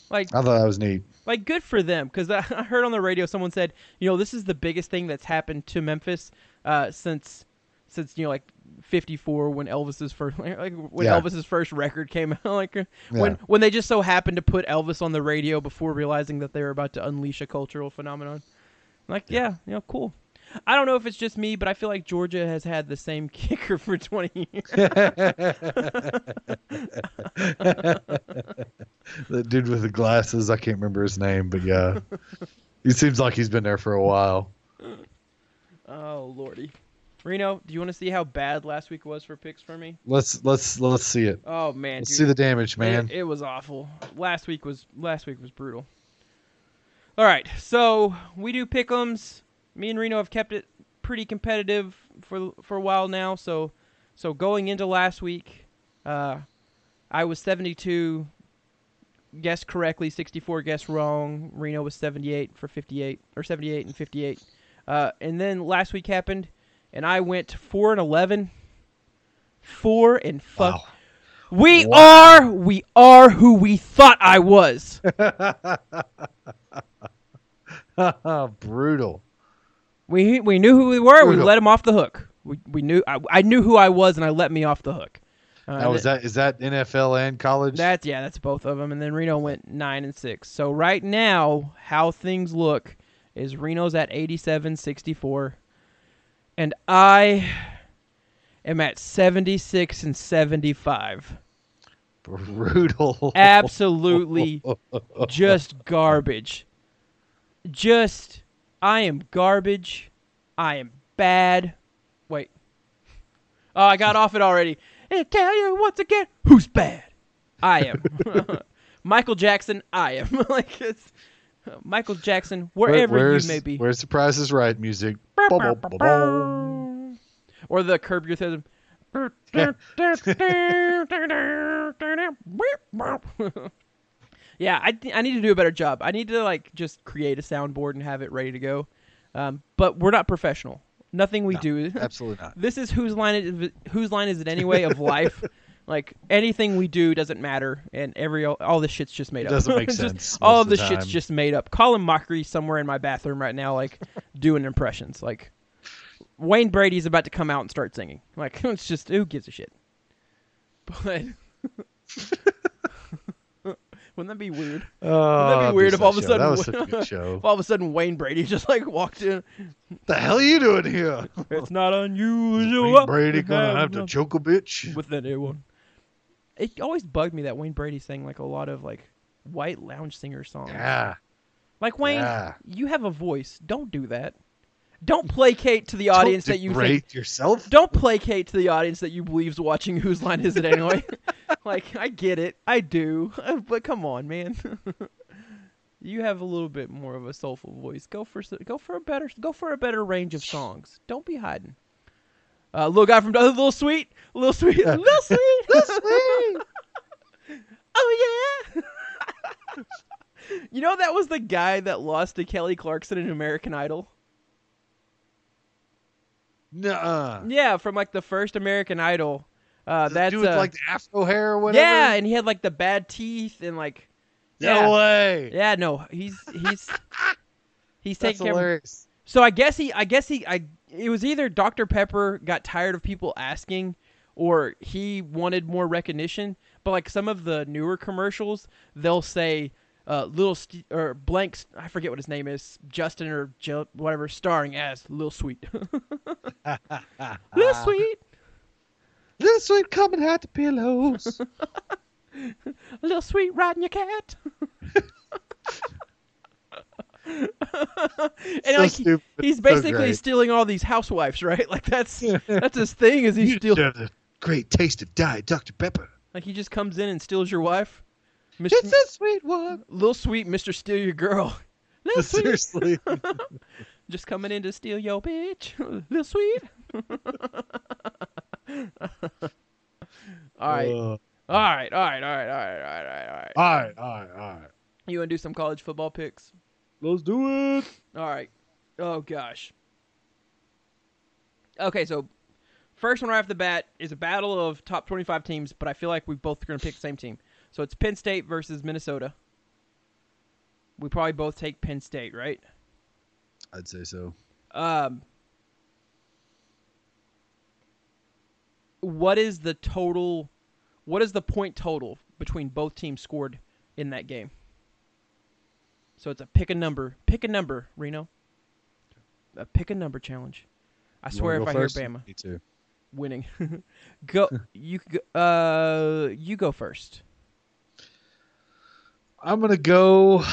Like I thought that was neat. Like good for them because I heard on the radio someone said, you know, this is the biggest thing that's happened to Memphis uh, since since you know like '54 when Elvis's first like when Yeah. Elvis's first record came out, like uh, Yeah. when when they just so happened to put Elvis on the radio before realizing that they were about to unleash a cultural phenomenon. Like, yeah, you know, cool. I don't know if it's just me, but I feel like Georgia has had the same kicker for 20 years. the dude with the glasses, I can't remember his name, but yeah, he seems like he's been there for a while. oh lordy. Reno, do you want to see how bad last week was for picks for me? Let's let's let's see it. Oh man, Let's dude. see the damage, man. It, it was awful. Last week was last week was brutal. All right, so we do pick'ems. Me and Reno have kept it pretty competitive for for a while now. So so going into last week, uh, I was seventy two. Guessed correctly, sixty four guessed wrong. Reno was seventy eight for fifty eight or seventy eight and fifty eight. Uh, and then last week happened, and I went four and eleven. Four and fuck. Wow. We Wow. are we are who we thought I was. Brutal. We we knew who we were. We Brutal. let him off the hook. We we knew I, I knew who I was, and I let me off the hook. Uh, Now is that is that NFL and college? That's yeah, that's both of them. And then Reno went nine and six. So right now, how things look is Reno's at 87-64, and I am at seventy six and seventy five. brutal. Absolutely, just garbage. Just I am garbage. I am bad. Wait. Oh, I got off it already. And tell you once again who's bad. I am. Michael Jackson, I am. like it's Michael Jackson, wherever where's, you may be. Where's the Price is Right music? or the curb your enthusiasm. Yeah, I th- I need to do a better job. I need to like just create a soundboard and have it ready to go. Um, but we're not professional. Nothing we No, do. Absolutely not. this is whose line is whose line is it anyway of life. like anything we do doesn't matter, and every all this shit's just made up. doesn't make sense all of the this shit's just made up. Colin Mochrie somewhere in my bathroom right now, like doing impressions. Like Wayne Brady's about to come out and start singing. Like it's just who gives a shit. But wouldn't that be weird? Oh, Wouldn't that be ah, weird if all of a show. sudden that was such a good show? If all of a sudden Wayne Brady just like walked in. the hell are you doing here? It's not unusual. Wayne Brady gonna have have to choke a bitch? with anyone. It always bugged me that Wayne Brady sang like a lot of like white lounge singer songs. Yeah, Like Wayne, yeah. you have a voice. Don't do that. Don't placate to the audience that you think. yourself. Don't placate to the audience that you believe's watching Whose Line Is It Anyway? like I get it, I do, but come on, man. you have a little bit more of a soulful voice. Go for go for a better go for a better range of songs. Don't be hiding. Uh, little guy from Little Sweet, Little Sweet, Little Sweet, Little Sweet. Oh yeah. you know that was the guy that lost to Kelly Clarkson in American Idol. Nuh-uh. Yeah, from like the first American Idol. Uh, The that's dude with uh, like the afro hair or whatever. yeah, and he had like the bad teeth and like no yeah. way. yeah, no, he's he's he's That's taking care. Of, hilarious. so I guess he, I guess he, I it was either Dr Pepper got tired of people asking, or he wanted more recognition. But like some of the newer commercials, they'll say. Uh, little St- or blank, I forget what his name is, Justin or Jill, whatever, starring as Lil Sweet. Lil Sweet, Little sweet coming out the pillows. Lil Sweet riding your cat. and So like he- he's basically great. stealing all these housewives, right? Like that's that's his thing. Is he you steal deserve great taste of Diet Dr Pepper. like he just comes in and steals your wife? Mr. It's a sweet one. Lil Sweet, Mister Steal Your Girl. Sweet, Seriously. just coming in to steal your bitch. Lil Sweet. all right, Uh, all right, all right, all right, all right, all right, all right, all right. all right, all right, all right. You want to do some college football picks? Let's do it. All right. Oh gosh. Okay, so first one right off the bat is a battle of top 25 teams, but I feel like we both are going to pick the same team. So it's Penn State versus Minnesota. We probably both take Penn State, right? I'd say so. Um, what is the total? What is the point total between both teams scored in that game? So it's a pick a number. Pick a number, Reno. A pick a number challenge. I You swear, if I first? hear Bama Me too. winning, go. You go- uh, you go first. I'm gonna go.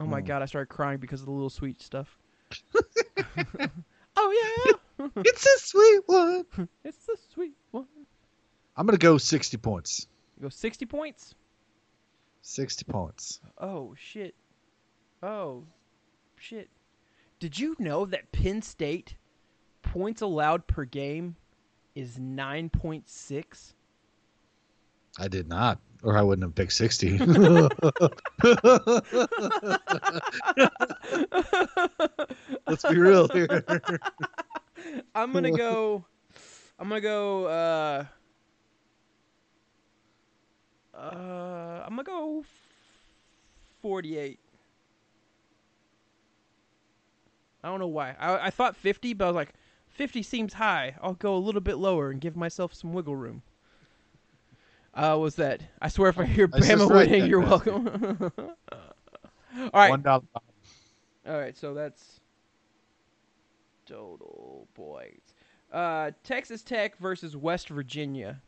Oh my Hmm. god, I started crying because of the little sweet stuff. oh yeah, it's a sweet one. it's a sweet one. I'm gonna go 60 points. You go sixty points. 60 points. Oh shit. Oh shit. Did you know that Penn State points allowed per game is 9.6? I did not, or I wouldn't have picked 60. Let's be real here. I'm going to go I'm going to go uh uh I'm going to go 48. I don't know why. I, I thought 50, but I was like, 50 seems high. I'll go a little bit lower and give myself some wiggle room. Uh, was that? I swear if I hear just Bama write winning, you're down. welcome. All right. One dollar. All right, so that's total points. Uh, Texas Tech versus West Virginia.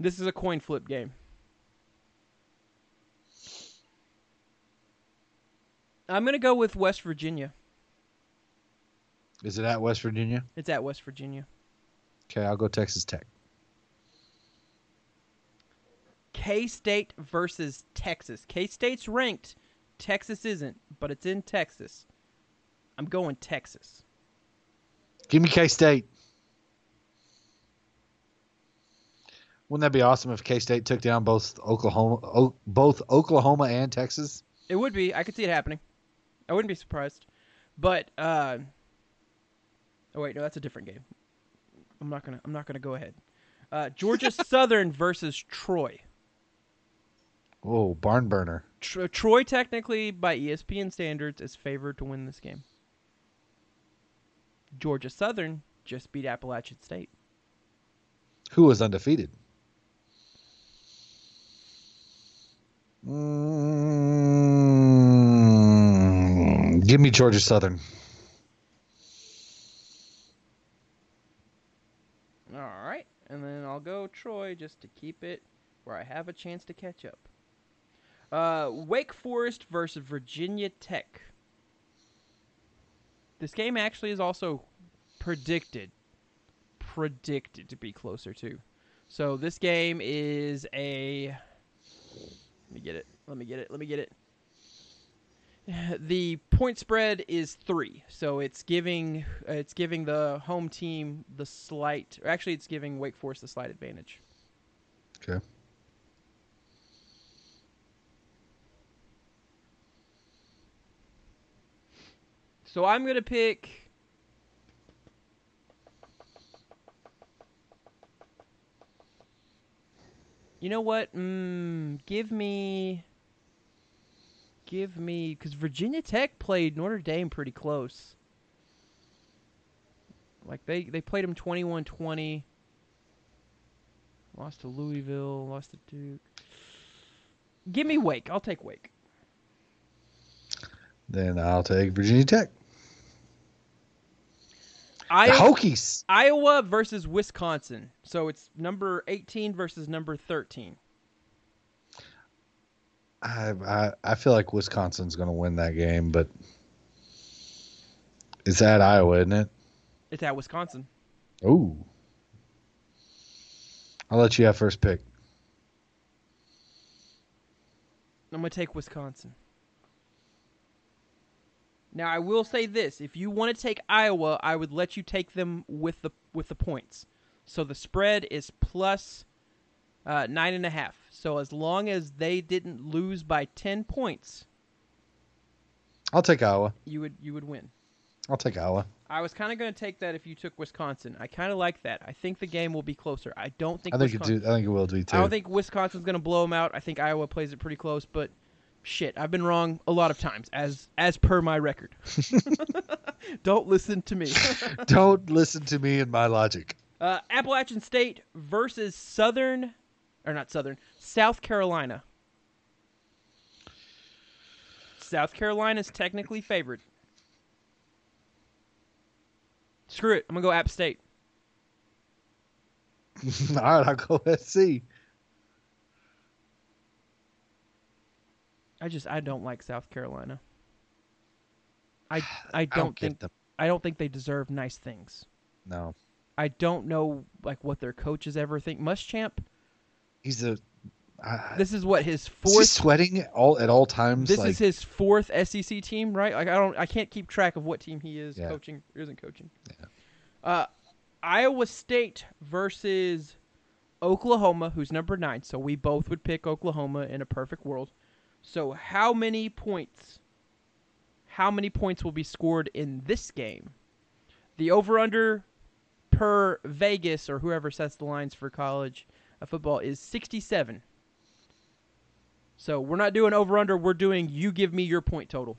This is a coin flip game. I'm gonna go with West Virginia. Is it at West Virginia? It's at West Virginia. Okay, I'll go Texas Tech. K State versus Texas. K State's ranked. Texas isn't, but it's in Texas. I'm going Texas. Give me K State. Wouldn't that be awesome if K State took down both Oklahoma, o- both Oklahoma and Texas? It would be. I could see it happening. I wouldn't be surprised. But uh Oh wait, no, that's a different game. I'm not gonna I'm not gonna go ahead. Uh, Georgia Southern versus Troy. Oh, barn burner. Tro- Troy technically by ESPN standards is favored to win this game. Georgia Southern just beat Appalachian State. Who was undefeated? Mm, give me Georgia Southern. All right, and then I'll go Troy just to keep it where I have a chance to catch up. Uh, Wake Forest versus Virginia Tech. This game actually is also predicted, predicted to be closer to. So this game is a. Let me get it. Let me get it. Let me get it. The point spread is three, so it's giving it's giving the home team the slight. Or actually, it's giving Wake Forest the slight advantage. Okay. So I'm gonna pick. You know what? Mm, give me. Give me because Virginia Tech played Notre Dame pretty close. Like they they played them 21-20. Lost to Louisville. Lost to Duke. Give me Wake. I'll take Wake. Then I'll take Virginia Tech. The Iowa, Hokies. Iowa versus Wisconsin. So it's number 18 versus number 13. I, I I feel like Wisconsin's going to win that game, but it's at Iowa, isn't it? It's at Wisconsin. Ooh. I'll let you have first pick. I'm going to take Wisconsin. Now I will say this: if you want to take Iowa, I would let you take them with the with the points. So the spread is plus uh, nine and a half. So as long as they didn't lose by ten points, I'll take Iowa. you would you would win. I'll take Iowa. I was kind of going to take that if you took Wisconsin. I kind of like that. I think the game will be closer. I don't think. I think it Wisconsin, do. I think it will be too. I don't think Wisconsin's going to blow them out. I think Iowa plays it pretty close, but shit, I've been wrong a lot of times, as as per my record. don't listen to me. don't listen to me and my logic. uh, Appalachian State versus Southern, or not Southern, South Carolina. South Carolina's technically favored. Screw it. I'm gonna go App State. All right, I'll go SC. I just I don't like South Carolina. I I I don't think. I don't think they deserve nice things. No, I don't know like what their coaches ever think. Muschamp, he's a. I, this is what his fourth. sweating all at all times? This like, is his fourth SEC team, right? Like I don't, I can't keep track of what team he is Yeah. coaching or isn't coaching. Yeah. Uh, Iowa State versus Oklahoma, who's number nine. So we both would pick Oklahoma in a perfect world. So how many points? How many points will be scored in this game? The over/under per Vegas or whoever sets the lines for college uh, football is 67. So we're not doing over/under. We're doing you give me your point total.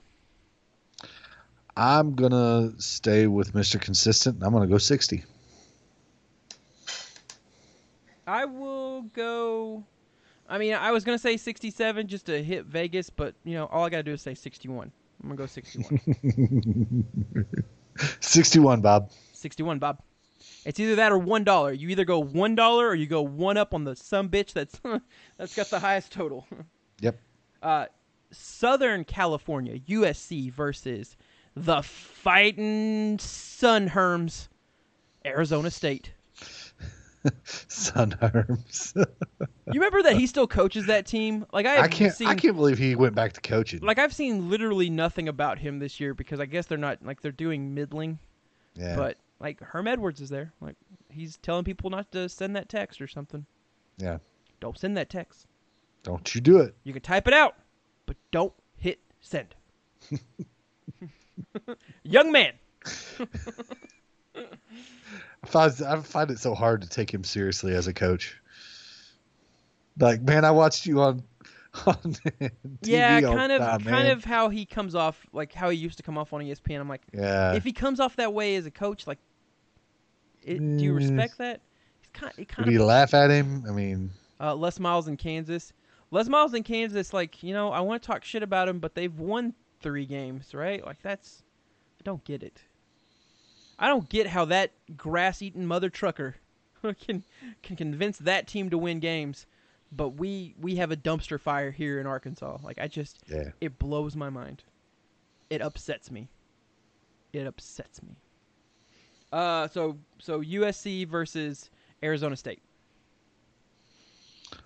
I'm gonna stay with Mr. Consistent. I'm gonna go 60. I will go. I mean, I was gonna say 67 just to hit Vegas, but you know, all I gotta do is say 61. I'm gonna go 61. 61, Bob. 61, Bob. It's either that or one dollar. You either go one dollar or you go one up on the some bitch that's that's got the highest total. Yep. Uh, Southern California USC versus the fighting Sun Herms, Arizona State. Sun Herms. You remember that he still coaches that team? Like I, I can't. Seen, I can't believe he went back to coaching. Like I've seen literally nothing about him this year because I guess they're not like they're doing middling. yeah. But like Herm Edwards is there. Like he's telling people not to send that text or something. Yeah. Don't send that text. Don't you do it. You can type it out, but don't hit send. Young man. I find, I find it so hard to take him seriously as a coach. Like, man, I watched you on on TV yeah, kind of time, kind man. of how he comes off like how he used to come off on ESPN. I'm like, Yeah. if he comes off that way as a coach, like, it, do you Mm. respect that? He's kind, he Would kind you laugh at him? I mean, uh, Les Miles in Kansas. Les Miles in Kansas, like you know, I want to talk shit about him, but they've won three games, right? Like that's, I don't get it. I don't get how that grass-eating mother trucker can can convince that team to win games, but we we have a dumpster fire here in Arkansas. Like I just, yeah. it blows my mind. It upsets me. It upsets me. Uh, so so USC versus Arizona State.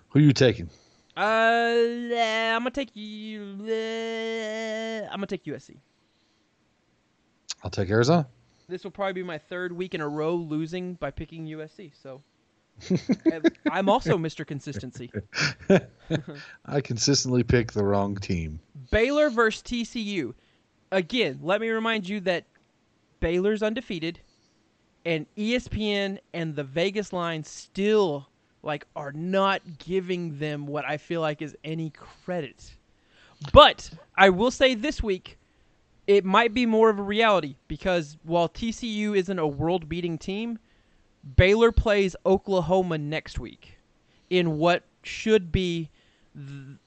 Who are you taking? Uh, I'm gonna take you. I'm gonna take USC. I'll take Arizona. This will probably be my third week in a row losing by picking USC. So I'm also Mr. Consistency. I consistently pick the wrong team. Baylor versus TCU. Again, let me remind you that Baylor's undefeated, and ESPN and the Vegas line still like are not giving them what I feel like is any credit. But I will say this week, it might be more of a reality because while TCU isn't a world-beating team, Baylor plays Oklahoma next week in what should be th-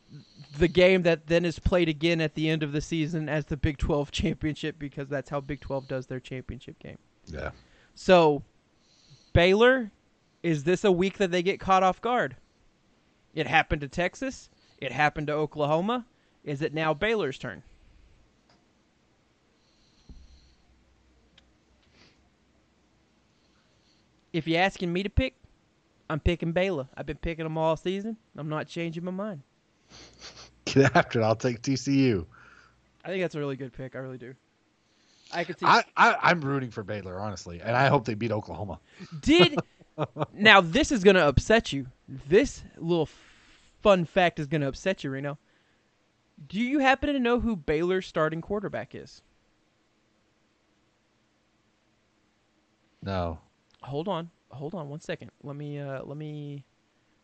the game that then is played again at the end of the season as the Big 12 championship because that's how Big 12 does their championship game. Yeah. So, Baylor, is this a week that they get caught off guard? It happened to Texas. It happened to Oklahoma. Is it now Baylor's turn? If you're asking me to pick, I'm picking Baylor. I've been picking them all season. I'm not changing my mind. Get after it. I'll take TCU. I think that's a really good pick. I really do. I could see. I, I, I'm rooting for Baylor, honestly, and I hope they beat Oklahoma. Did now this is gonna upset you. This little fun fact is gonna upset you, Reno. Do you happen to know who Baylor's starting quarterback is? No. Hold on, hold on one second. Let me uh let me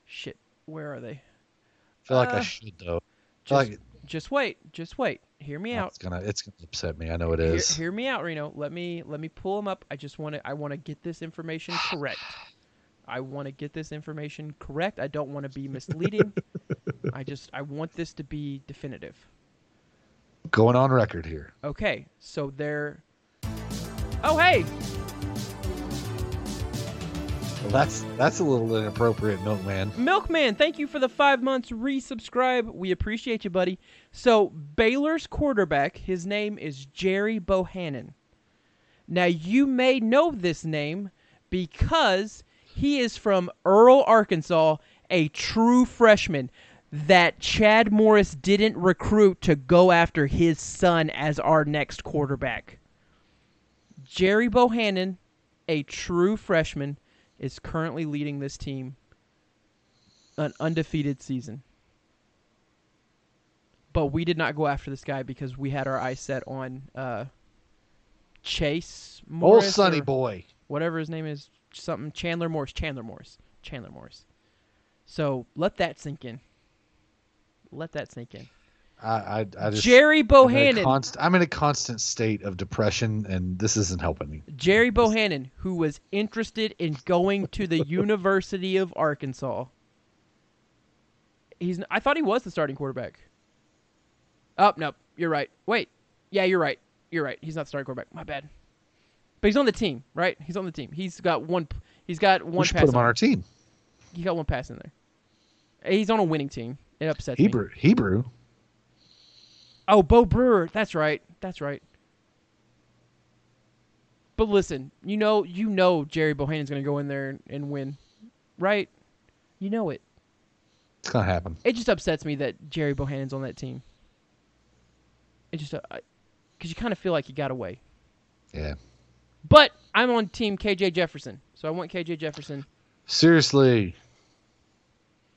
shit. Where are they? I feel like I Uh, should though. Just, like just wait, just wait. Hear me out. it's gonna it's gonna upset me. I know it Hear, is. hear me out, Reno. Let me let me pull them up. I just want to I want to get this information correct. I want to get this information correct. I don't want to be misleading. I just I want this to be definitive. Going on record here. Okay, so they're Oh hey, Well, that's that's a little inappropriate, milkman. Milkman, thank you for the five months resubscribe. We appreciate you, buddy. So Baylor's quarterback, his name is Gerry Bohanon. Now you may know this name because he is from Earle, Arkansas, a true freshman that Chad Morris didn't recruit to go after his son as our next quarterback. Gerry Bohanon, a true freshman, is currently leading this team an undefeated season. But we did not go after this guy because we had our eyes set on uh, Chase Old Morris. Sonny or boy. Whatever his name is. Something. Chandler Morris. Chandler Morris. Chandler Morris. So let that sink in. Let that sink in. I I, I just Gerry I'm in, Bohanon. const, I'm in a constant state of depression, and this isn't helping me. Gerry Bohanon, who was interested in going to the University of Arkansas. He's. I thought he was the starting quarterback. Oh no, you're right. Wait, yeah, you're right. You're right. He's not the starting quarterback. My bad. But he's on the team, right? He's on the team. He's got one. He's got one we should put him on- on our team. He got one pass in there. He's on a winning team. It upsets me. Hebrew. Oh, Bo Brewer. That's right. That's right. But listen, you know, you know, Gerry Bohanon's going to go in there and, win, right? You know it. It's gonna happen. It just upsets me that Gerry Bohanon's on that team. It just, uh, because you kind of feel like he got away. Yeah. But I'm on team KJ Jefferson, so I want KJ Jefferson. Seriously.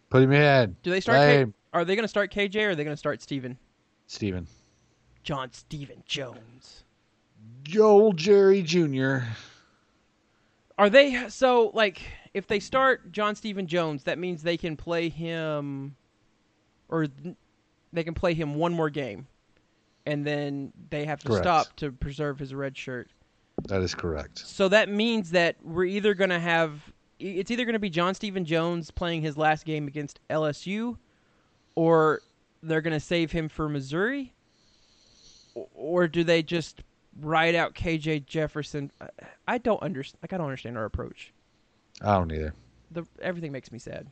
Put him in. Do they start? K- are they going to start KJ or are they going to start Steven? Steven. John Stephen Jones. Joel Jerry Jr. Are they so like if they start John Stephen Jones, that means they can play him or they can play him one more game. And then they have to Correct. stop to preserve his red shirt. That is correct. So that means that we're either going to have it's either going to be John Stephen Jones playing his last game against LSU or they're going to save him for Missouri or do they just ride out KJ Jefferson? I- don't understand like I don't understand our approach. I don't either. The everything makes me sad.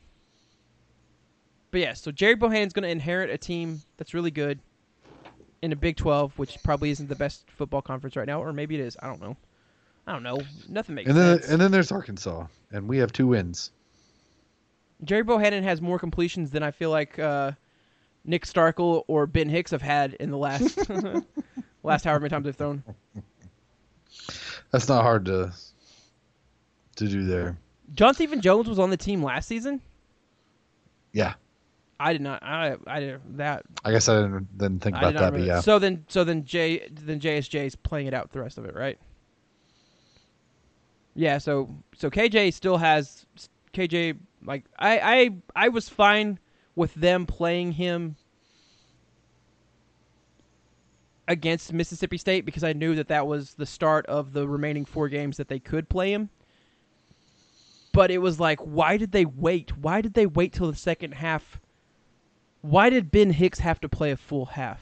But yeah, so Gerry Bohanon's going to inherit a team that's really good in a Big 12, which probably isn't the best football conference right now, or maybe it is. I don't know. I don't know. Nothing makes And then sense. and then there's Arkansas, and we have two wins. Gerry Bohanon has more completions than I feel like uh, Nick Starkel or Ben Hicks have had in the last last however many times they've thrown. That's not hard to to do there. John Stephen Jones was on the team last season. Yeah. I did not. I I did that. I guess I didn't, didn't think about did that, but yeah. So then, so then J then JSJ is playing it out the rest of it, right? Yeah. So so KJ still has KJ like I I I was fine with them playing him against Mississippi State because I knew that that was the start of the remaining four games that they could play him. But it was like, why did they wait? Why did they wait till the second half? Why did Ben Hicks have to play a full half?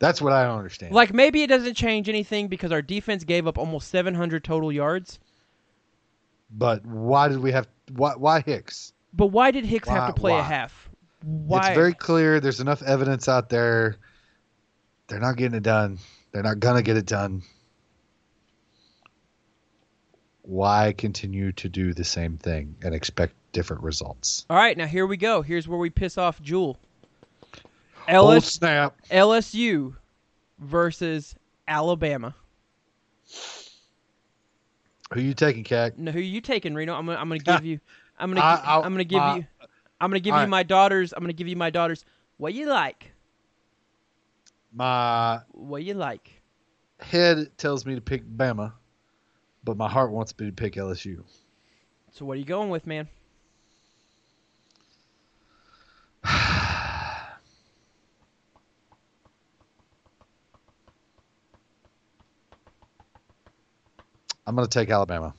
That's what I don't understand. Like maybe it doesn't change anything because our defense gave up almost 700 total yards. but why did we have why why Hicks? But why did Hicks have to play a half? Why? It's very clear. There's enough evidence out there. They're not getting it done. They're not gonna get it done. Why continue to do the same thing and expect different results? All right, now here we go. Here's where we piss off Jewel. Oh LS, snap! LSU versus Alabama. Who you taking, Cac? No, who you taking, Reno? I'm gonna, I'm gonna give you. I'm gonna. I- gi- I'll- I'm gonna give you. I'm gonna give all you right. my daughters. I'm gonna give you my daughters. What you like? My What you like? head tells me to pick Bama, but my heart wants me to pick LSU. So what are you going with, man? I'm gonna take Alabama.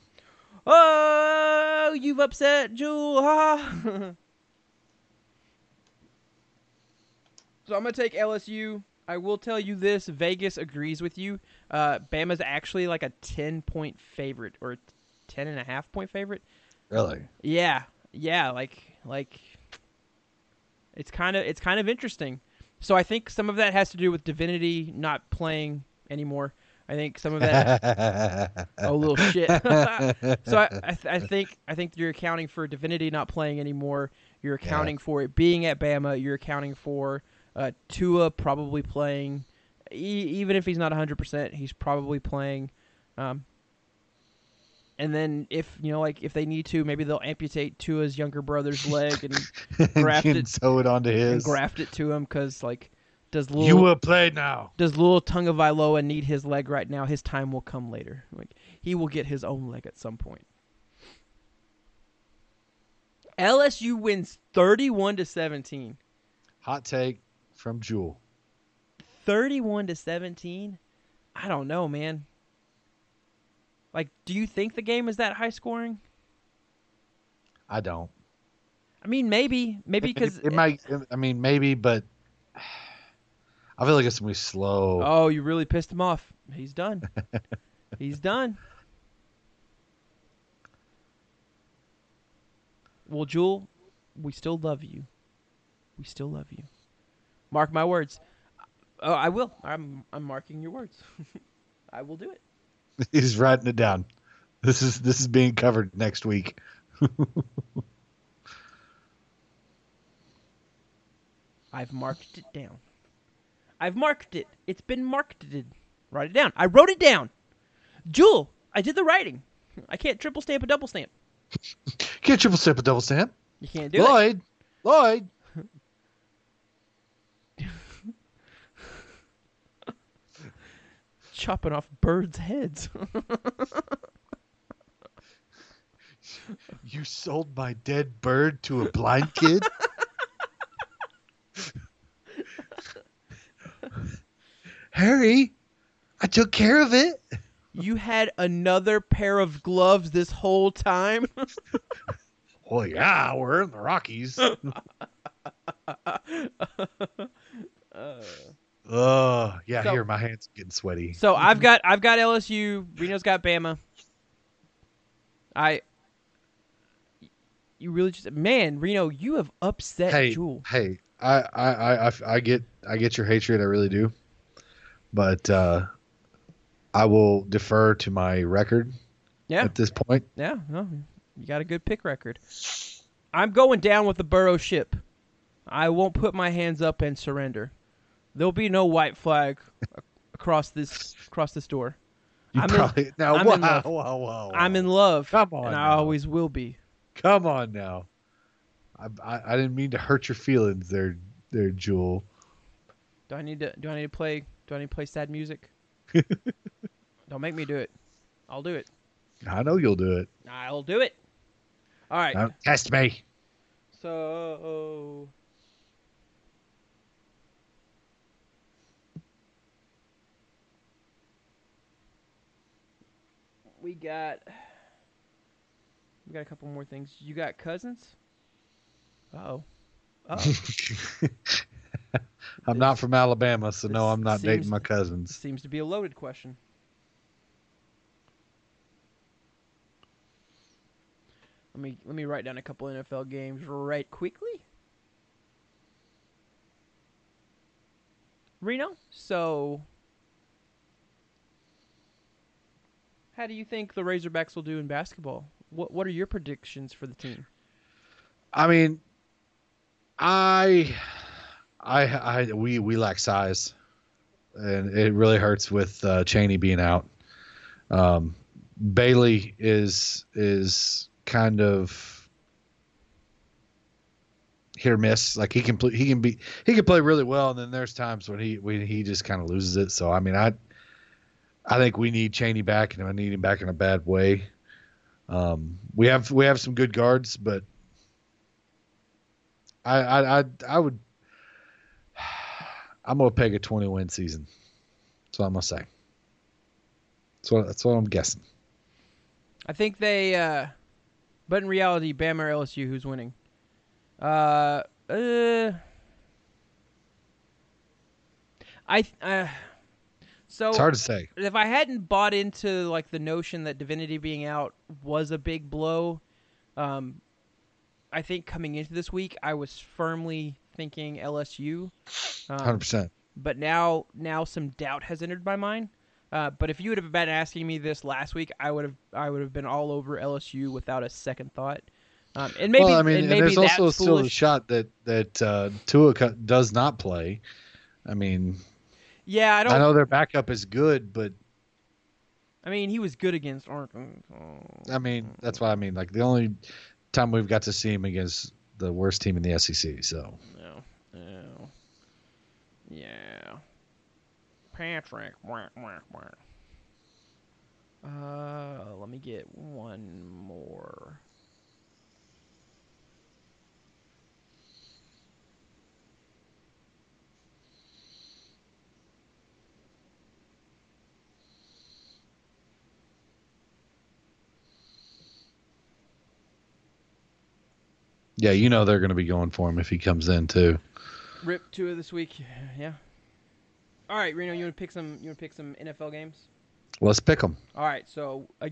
Oh, you've upset Jewel. so I'm gonna take LSU. I will tell you this: Vegas agrees with you. Uh, Bama's actually like a 10 point favorite or 10 and a half point favorite. Really? Yeah, yeah, like like it's kind of it's kind of interesting. So I think some of that has to do with Divinity not playing anymore. I think some of that. oh, little shit. so I, I, th- I think I think you're accounting for Divinity not playing anymore. You're accounting for it being at Bama. You're accounting for uh, Tua probably playing, e- even if he's not 100. percent He's probably playing. Um, and then if you know, like if they need to, maybe they'll amputate Tua's younger brother's leg and Graft and it- sew it onto and his. graft it to him because like does little you will play now. does little Tagovailoa need his leg right now? His time will come later. Like he will get his own leg at some point. LSU wins 31 to 17. Hot take from Jewel. 31 to 17? I don't know, man. Like do you think the game is that high scoring? I don't. I mean, maybe, maybe It- because it, might. I mean, maybe, but I feel like it's gonna be slow. Oh, you really pissed him off. He's done. He's done. Well, Jewel, we still love you. We still love you. Mark my words. Oh, I will. I'm I'm marking your words. I will do it. He's writing it down. This is this is being covered next week. I've marked it down. I've marked it. It's been marketed. Write it down. I wrote it down. Jewel, I did the writing. I can't triple stamp a double stamp. Can't triple stamp a double stamp. You can't do it. Lloyd, Lloyd. Chopping off birds' heads. You sold my dead bird to a blind kid? Harry, I took care of it. you had another pair of gloves this whole time. Well, yeah, we're in the Rockies. Uh, Oh, yeah, So- here, my hands are getting sweaty. So I've got I've got LSU. Reno's got Bama. I. You really just man, Reno, you have upset Hey, Jewel. hey, I, I, I, I- I get, I get your hatred. I really do. But uh, I will defer to my record Yeah, at this point. yeah, no, you got a good pick record. I'm going down with the Burrow ship. I won't put my hands up and surrender. There'll be no white flag across this across this door. You I'm in- now. I'm Whoa, in love. whoa, whoa, whoa. I'm in love, Come on and I now. always will be. Come on now. I, I, I didn't mean to hurt your feelings there, there, Jewel. Do I need to? Do I need to play? Do I need to play sad music? Don't make me do it. I'll do it. I know you'll do it. I'll do it. All right. Don't test me. So we got we got a couple more things. You got cousins? Oh. Oh. I'm not from Alabama, so no, I'm not seems- dating my cousins. Seems to be a loaded question. Let me let me write down a couple NFL games right quickly. Reno, so how do you think the Razorbacks will do in basketball? What what are your predictions for the team? I mean, I, I, I, we we lack size, and it really hurts with uh, Cheney being out. Um, Bailey is is kind of hit or miss. Like he can play, he can be he can play really well, and then there's times when he when he just kind of loses it. So I mean, I I think we need Cheney back, and I need him back in a bad way. Um, we have we have some good guards, but I I I, I would I'm gonna peg a 20 win season. That's what I'm gonna say. That's what that's what I'm guessing. I think they, uh, but in reality, Bama or LSU, who's winning? Uh, uh, I, uh, so It's hard to say. if I hadn't bought into like the notion that Divinity being out was a big blow, um, I think coming into this week I was firmly thinking LSU. Um, 100. percent but now now some doubt has entered my mind. Uh, but if you would have been asking me this last week, I would have I would have been all over LSU without a second thought. Um, and maybe well, I mean, and and there's also still a shot that that uh, Tua does not play. I mean, yeah, I don't. I, know their backup is good, but I mean, he was good against Arkansas. I mean that's what I mean. Like the only time we've got to see him against the worst team in the SEC. So No, no, yeah. Patrick. Wah, wah, wah. Uh, let me get one more. Yeah, you know they're going to be going for him if he comes in too. Rip two of this week. Yeah. All right, Reno, you want to pick some? You want to pick some NFL games? Let's pick them. All right. So, uh,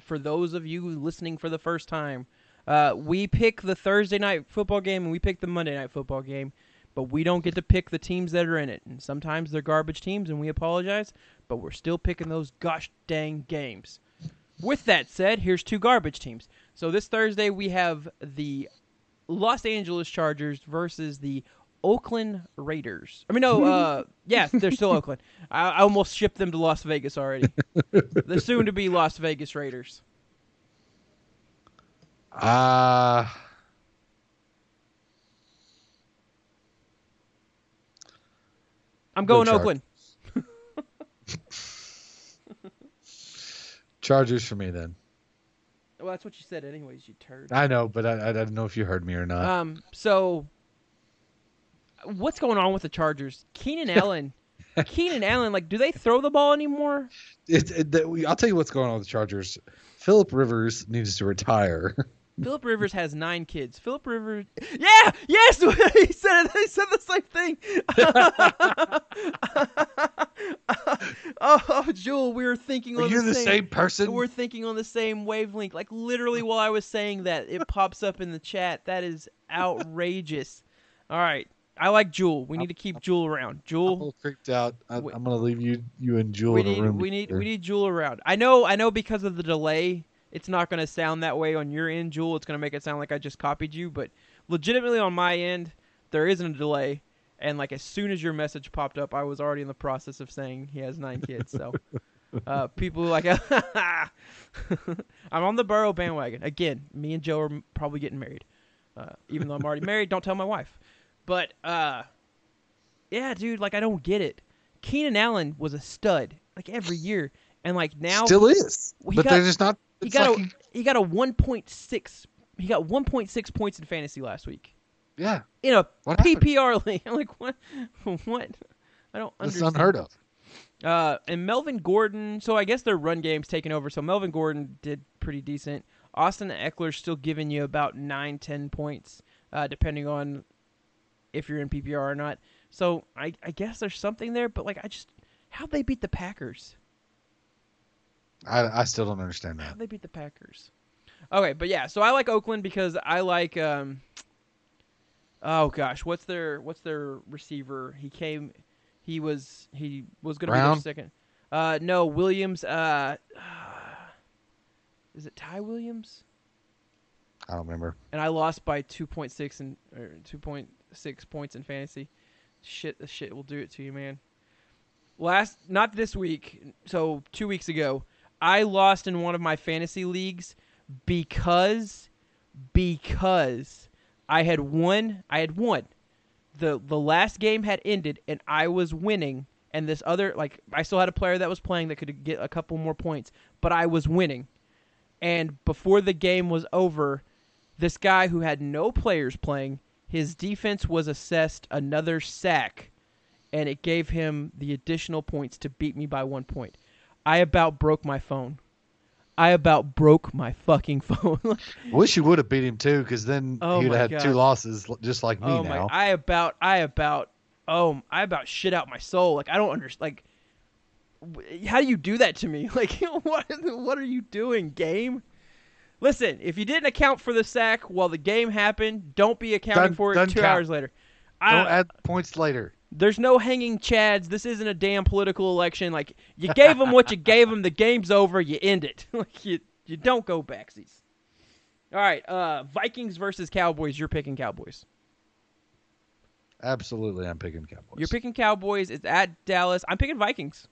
for those of you listening for the first time, uh, we pick the Thursday night football game and we pick the Monday night football game, but we don't get to pick the teams that are in it. And sometimes they're garbage teams, and we apologize, but we're still picking those gosh dang games. With that said, here's two garbage teams. So this Thursday we have the Los Angeles Chargers versus the Oakland Raiders. I mean, no, uh, yes, they're still Oakland. I, I, almost shipped them to Las Vegas already. the soon to be Las Vegas Raiders. Uh, I'm going go Oakland. Chargers for me then. Well, that's what you said, anyways. You turd. I know, but I, I don't know if you heard me or not. Um. So, what's going on with the Chargers? Keenan Allen. Keenan Allen. Like, do they throw the ball anymore? It, it, that- I'll tell you what's going on with the Chargers. Philip Rivers needs to retire. Philip Rivers has nine kids. Philip Rivers, yeah, yes, he said it. He said the same thing. oh, oh, Jewel, we were thinking on you the, the same person? We're thinking on the same wavelength. Like literally, while I was saying that, it pops up in the chat. That is outrageous. All right, I like Jewel. We need to keep Jewel around. Jewel I'm a Jewel, little creeped out. I, I'm gonna leave you, you and Jewel we in a need room. we need together. we need Jewel around. I know I know because of the delay, it's not going to sound that way on your end, Jewel. It's going to make it sound like I just copied you, but legitimately on my end, there isn't a delay. And like as soon as your message popped up, I was already in the process of saying he has nine kids. So uh, people like I'm on the Burrow bandwagon again. Me and Joe are probably getting married, uh, even though I'm already married. Don't tell my wife. But uh, yeah, dude, like I don't get it. Keenan Allen was a stud like every year, and like now Still is, but got- they're just not. He got like a he- got a 1.6 he got 1.6 points in fantasy last week yeah, in a What happened? PPR league. I'm like what what? I don't that's understand. unheard of. Uh, and Melvin Gordon. So I guess their run game's taken over. So Melvin Gordon did pretty decent. Austin Ekeler's still giving you about nine, ten points, uh, depending on if you're in PPR or not. So I, I guess there's something there. But like I just how'd they beat the Packers? I, I still don't understand that. They beat the Packers? Okay, but yeah, so I like Oakland because I like um Oh gosh, what's their what's their receiver? He came he was he was gonna be their second. Uh no, Williams uh is it Ty Williams? I don't remember. And I lost by two point six and or two point six points in fantasy. Shit, the shit will do it to you, man. Last, not this week. So two weeks ago, I lost in one of my fantasy leagues because because I had won. I had won. the The last game had ended, and I was winning. And this other, like, I still had a player that was playing that could get a couple more points, but I was winning. And before the game was over, this guy who had no players playing, his defense was assessed another sack, and it gave him the additional points to beat me by one point. I about broke my phone. I about broke my fucking phone. Wish you would have beat him too, because then Oh he'd have had two losses, just like me oh now. my! I about, I about, oh, I about shit out my soul. Like I don't understand. Like, how do you do that to me? Like, what? What are you doing, game? Listen, if you didn't account for the sack while the game happened, don't be accounting Done- for it two count. hours later. Don't add points later. There's no hanging chads. This isn't a damn political election. Like you gave them what you gave them. The game's over. You end it. like you, you don't go backsies. All right, uh, Vikings versus Cowboys. You're picking Cowboys. Absolutely, I'm picking Cowboys. You're picking Cowboys. It's at Dallas. I'm picking Vikings.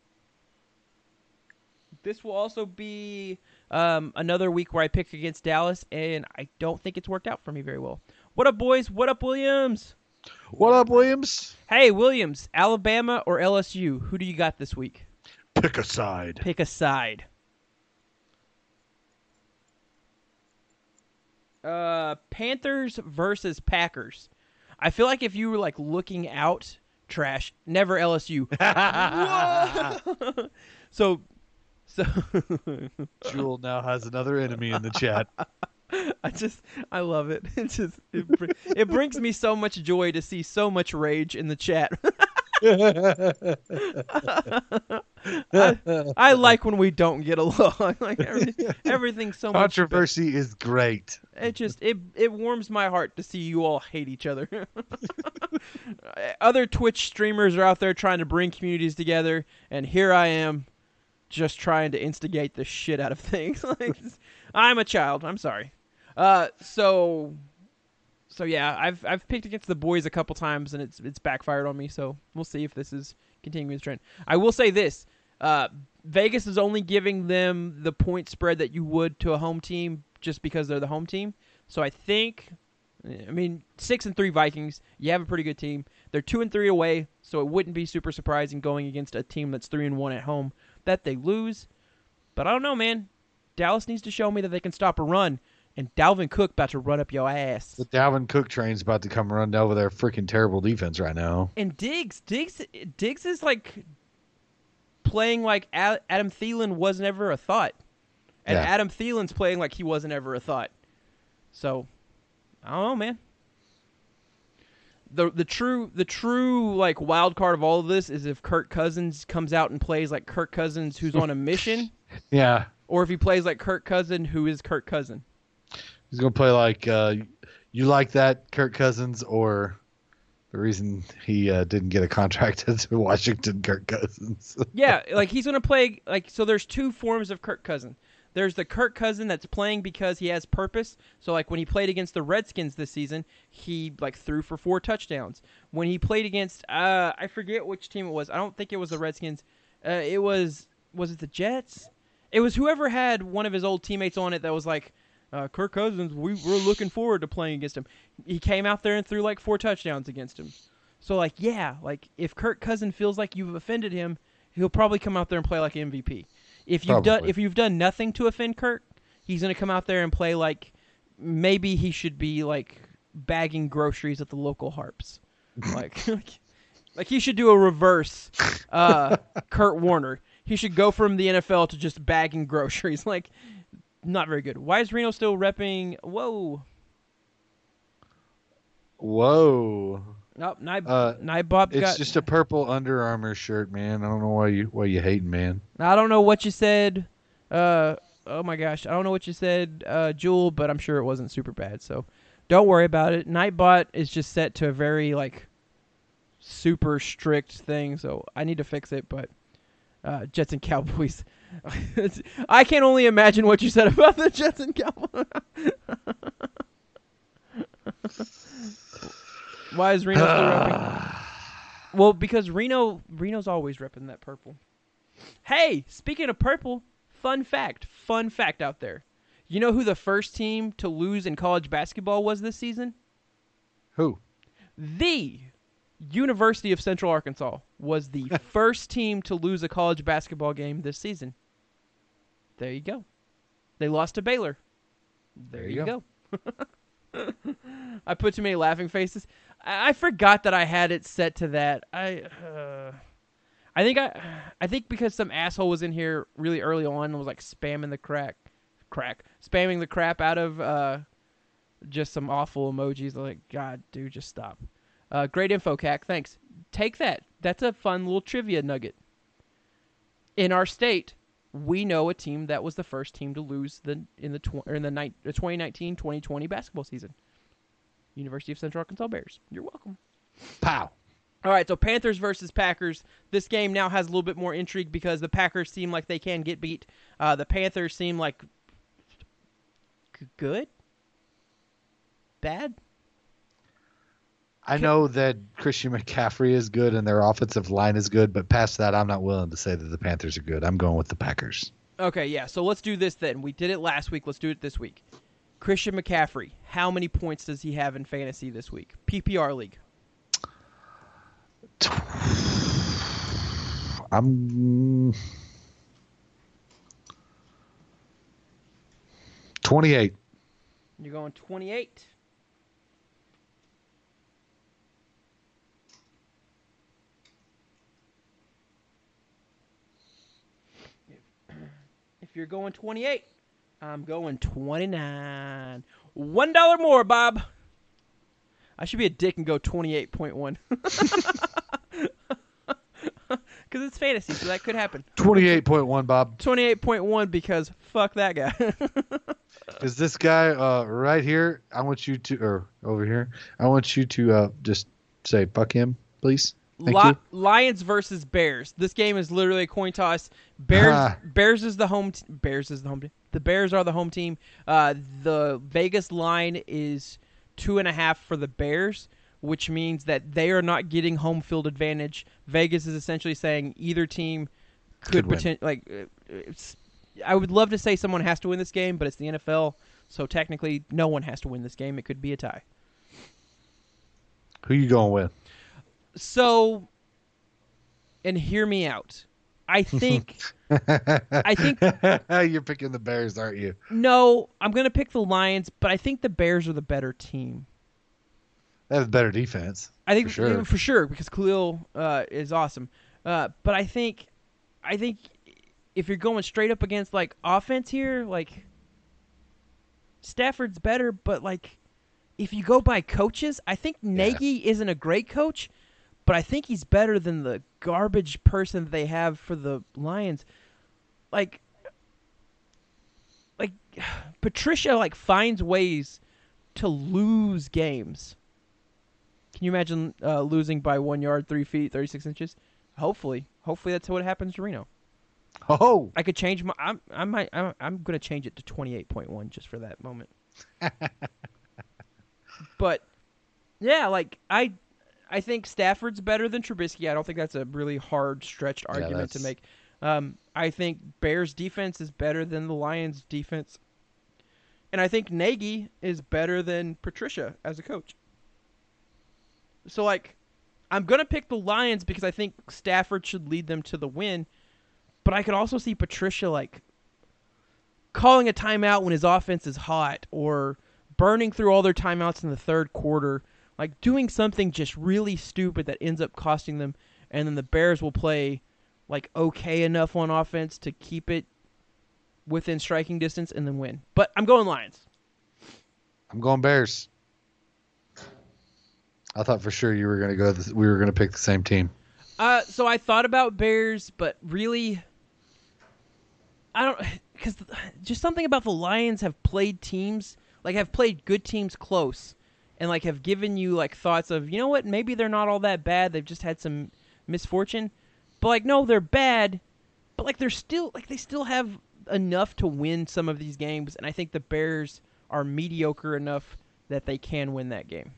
This will also be um, another week where I pick against Dallas, and I don't think it's worked out for me very well. What up, boys? What up, Williams? What up, Williams? Hey, Williams, Alabama or LSU? Who do you got this week? Pick a side. Pick a side. Uh, Panthers versus Packers. I feel like if you were like looking out, trash. Never LSU. So, so Jewel now has another enemy in the chat. I just I love it. It just it, br- it brings me so much joy to see so much rage in the chat. I, I like when we don't get along. like every, everything's so much. Controversy is great. It just it it warms my heart to see you all hate each other. Other Twitch streamers are out there trying to bring communities together, and here I am, just trying to instigate the shit out of things. like, I'm a child. I'm sorry. Uh, so, so yeah, I've I've picked against the boys a couple times, and it's it's backfired on me. So we'll see if this is continuing the trend. I will say this: uh, Vegas is only giving them the point spread that you would to a home team just because they're the home team. So I think I mean, six and three Vikings. You have a pretty good team. They're two and three away, so it wouldn't be super surprising going against a team that's three and one at home that they lose. But I don't know, man. Dallas needs to show me that they can stop a run, and Dalvin Cook about to run up your ass. The Dalvin Cook train's about to come run over their freaking terrible defense right now. And Diggs, Diggs, Diggs is like playing like Adam Thielen was never a thought, and Yeah. Adam Thielen's playing like he wasn't ever a thought. So, I don't know, man. The the true the true like wild card of all of this is if Kirk Cousins comes out and plays like Kirk Cousins who's on a mission, Yeah, or if he plays like Kirk Cousin who is Kirk Cousin. He's gonna play like uh, you like that Kirk Cousins or the reason he uh, didn't get a contract to Washington, Kirk Cousins. Yeah, like he's gonna play like so. There's two forms of Kirk Cousin. There's the Kirk Cousin that's playing because he has purpose. So like when he played against the Redskins this season, he like threw for four touchdowns. When he played against uh I forget which team it was. I don't think it was the Redskins. Uh, it was was it the Jets? It was whoever had one of his old teammates on it that was like. Uh, Kirk Cousins, we we're looking forward to playing against him. He came out there and threw like four touchdowns against him. So like, yeah, like if Kirk Cousin feels like you've offended him, he'll probably come out there and play like MVP. If you've done if you've done nothing to offend Kirk, he's gonna come out there and play like maybe he should be like bagging groceries at the local harps, like like he should do a reverse uh, Kurt Warner. He should go from the NFL to just bagging groceries. Like, not very good. Why is Reno still repping? Whoa, Whoa! nope, Nib- Uh, Nibop It's got. just a purple Under Armour shirt, man. I don't know why you why you hating, man. I don't know what you said. Uh, oh my gosh, I don't know what you said, uh, Jewel, but I'm sure it wasn't super bad. So don't worry about it. Nightbot is just set to a very like super strict thing, so I need to fix it. But uh, Jets and Cowboys, I can only imagine what you said about the Jets and Cowboys. Why is Reno still repping? Well, because Reno Reno's always repping that purple. Hey, speaking of purple, fun fact, fun fact out there. You know who the first team to lose in college basketball was this season? Who? The University of Central Arkansas was the first team to lose a college basketball game this season. There you go. They lost to Baylor. There, There you you go. I put too many laughing faces. I, I forgot that I had it set to that. I uh, I think I I think because some asshole was in here really early on and was like spamming the crack crack spamming the crap out of uh just some awful emojis like god dude just stop. Uh, great info, Cac. Thanks. Take that. That's a fun little trivia nugget. In our state, we know a team that was the first team to lose the in the tw- or in the, ni- the 2019-2020 basketball season. University of Central Arkansas Bears. You're welcome. Pow. All right, so Panthers versus Packers. This game now has a little bit more intrigue because the Packers seem like they can get beat. Uh, the Panthers seem like good, bad. I know that Christian McCaffrey is good and their offensive line is good, but past that, I'm not willing to say that the Panthers are good. I'm going with the Packers. Okay, yeah. So let's do this then. We did it last week. Let's do it this week. Christian McCaffrey. How many points does he have in fantasy this week? PPR league. I'm 28. You're going 28. You're going 28, I'm going 29. One dollar more, Bob. I should be a dick and go 28.1. Because it's fantasy, so that could happen. 28.1, Bob. 28.1 because fuck that guy. Is this guy uh, right here? I want you to, or over here, I want you to uh, just say, fuck him, please. Li- Lions versus Bears. This game is literally a coin toss. Bears Ah. Bears is the home. T- Bears is the home team. The Bears are the home team. Uh, the Vegas line is two and a half for the Bears, which means that they are not getting home field advantage. Vegas is essentially saying either team could, Could like. uh, It's, I would love to say someone has to win this game, but it's the NFL, so technically no one has to win this game. It could be a tie. Who you going with? So, and hear me out. I think I think you're picking the Bears, aren't you? no, I'm gonna pick the Lions, but I think the Bears are the better team. They have a better defense. I think For sure. for sure because Khalil uh, is awesome. Uh, but I think, I think if you're going straight up against like offense here, like Stafford's better. But like, if you go by coaches, I think Nagy isn't a great coach, but I think he's better than the garbage person that they have for the Lions. Like, like Patricia like finds ways to lose games. Can you imagine uh, losing by one yard, three feet, thirty six inches? Hopefully, hopefully that's what happens to Reno. Oh, I could change my. I'm. I might. I'm, I'm going to change it to twenty eight point one just for that moment. but yeah, like I, I think Stafford's better than Trubisky. I don't think that's a really hard stretched Yeah, argument to make. Um, I think Bears defense is better than the Lions defense, and I think Nagy is better than Patricia as a coach. So like, I'm gonna pick the Lions because I think Stafford should lead them to the win, but I could also see Patricia like calling a timeout when his offense is hot or burning through all their timeouts in the third quarter, like doing something just really stupid that ends up costing them, and then the Bears will play like okay enough on offense to keep it within striking distance and then win. But I'm going Lions. I'm going Bears. I thought for sure you were going to go. The, we were going to pick the same team. Uh, so I thought about Bears, but really, I don't because just something about the Lions have played teams like have played good teams close, and like have given you like thoughts of you know what maybe they're not all that bad. They've just had some misfortune, but like no, they're bad, but like they're still like they still have enough to win some of these games, and I think the Bears are mediocre enough that they can win that game.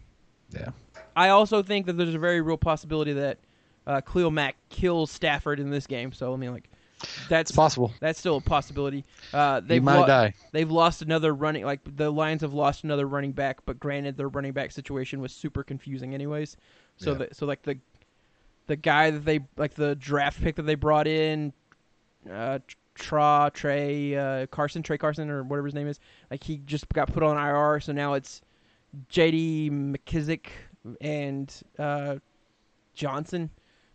Yeah. I also think that there's a very real possibility that uh, Khalil Mack kills Stafford in this game. So I mean, like, that's It's possible. that's still a possibility. Uh, they've might lo- die. they've lost another running like the Lions have lost another running back, but granted their running back situation was super confusing anyways. So Yeah. the, so like the the guy that they like the draft pick that they brought in, uh, Tra Trey uh, Carson Trey Carson or whatever his name is, like he just got put on IR. So now it's J.D. McKissic and uh, Johnson,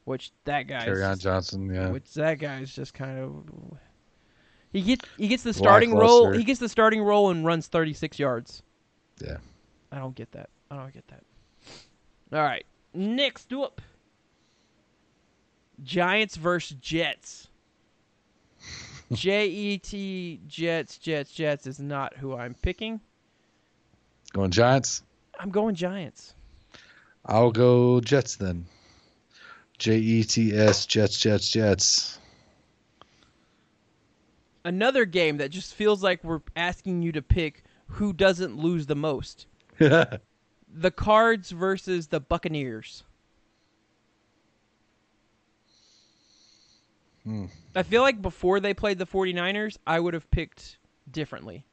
which that guy Kerryon Johnson. Yeah. which that guy's just kind of he gets he gets the starting role he gets the starting role and runs 36 yards. Yeah. I don't get that. I don't get that. All right, next up, Giants versus Jets. J E T Jets Jets Jets is not who I'm picking. Going Giants. I'm going Giants. I'll go Jets then. J E T S Jets Jets Jets. Another game that just feels like we're asking you to pick who doesn't lose the most. The Cards versus the Buccaneers. Hmm. I feel like before they played the 49ers, I would have picked differently.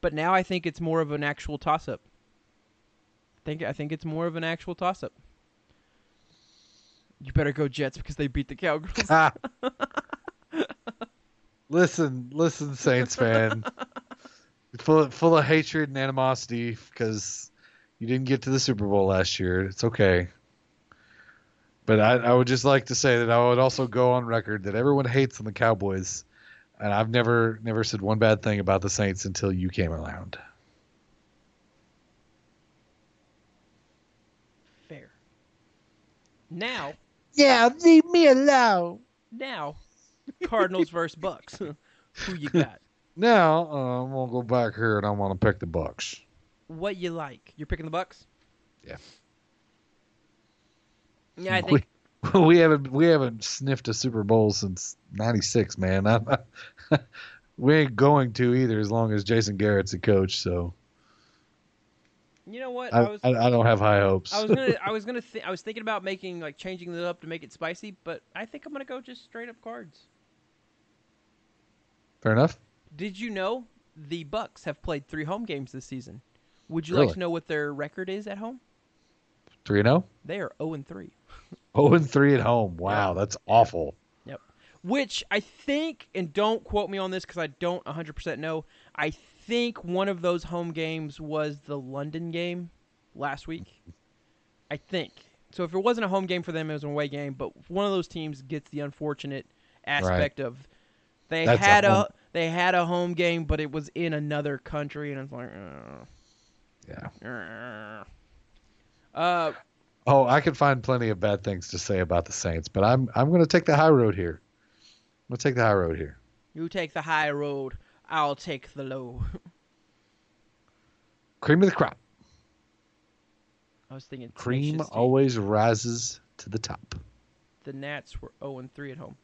But now I think it's more of an actual toss up. Think I think it's more of an actual toss up. You better go Jets because they beat the Cowgirls. Ah. listen, listen, Saints fan. full, full of hatred and animosity because you didn't get to the Super Bowl last year. It's okay. But I, I would just like to say that I would also go on record that everyone hates on the Cowboys, and I've never never said one bad thing about the Saints until you came around. Fair. Now, Yeah, leave me alone. now, Cardinals versus Bucks. Who you got? Now uh, I'm gonna go back here and I'm gonna pick the Bucks. What you like? You're picking the Bucks. Yeah. Yeah, I think we, we haven't we haven't sniffed a Super Bowl since '96, man. I'm, we ain't going to either as long as Jason Garrett's the coach. So you know what I, I was. I, I don't have high hopes. I was gonna, I was gonna, th- I was thinking about making like changing it up to make it spicy, but I think I'm gonna go just straight up cards. Fair enough. Did you know the Bucks have played three home games this season? Would you like to know what their record is at home? Three and zero. They are 0 and 3. Zero oh and three at home. Wow, that's awful. Yep. Which I think, and don't quote me on this because I don't 100% know, I think one of those home games was the London game last week. I think. So if it wasn't a home game for them, it was an away game. But one of those teams gets the unfortunate aspect of they That's had a, home- they had a home game, but it was in another country, and it's like, Yeah. uh, uh, Oh, I could find plenty of bad things to say about the Saints, but I'm I'm going to take the high road here. I'm going to take the high road here. you take the high road, I'll take the low. Cream of the crop. I was thinking Cream always rises to the top. the Nats were 0 and 3 at home.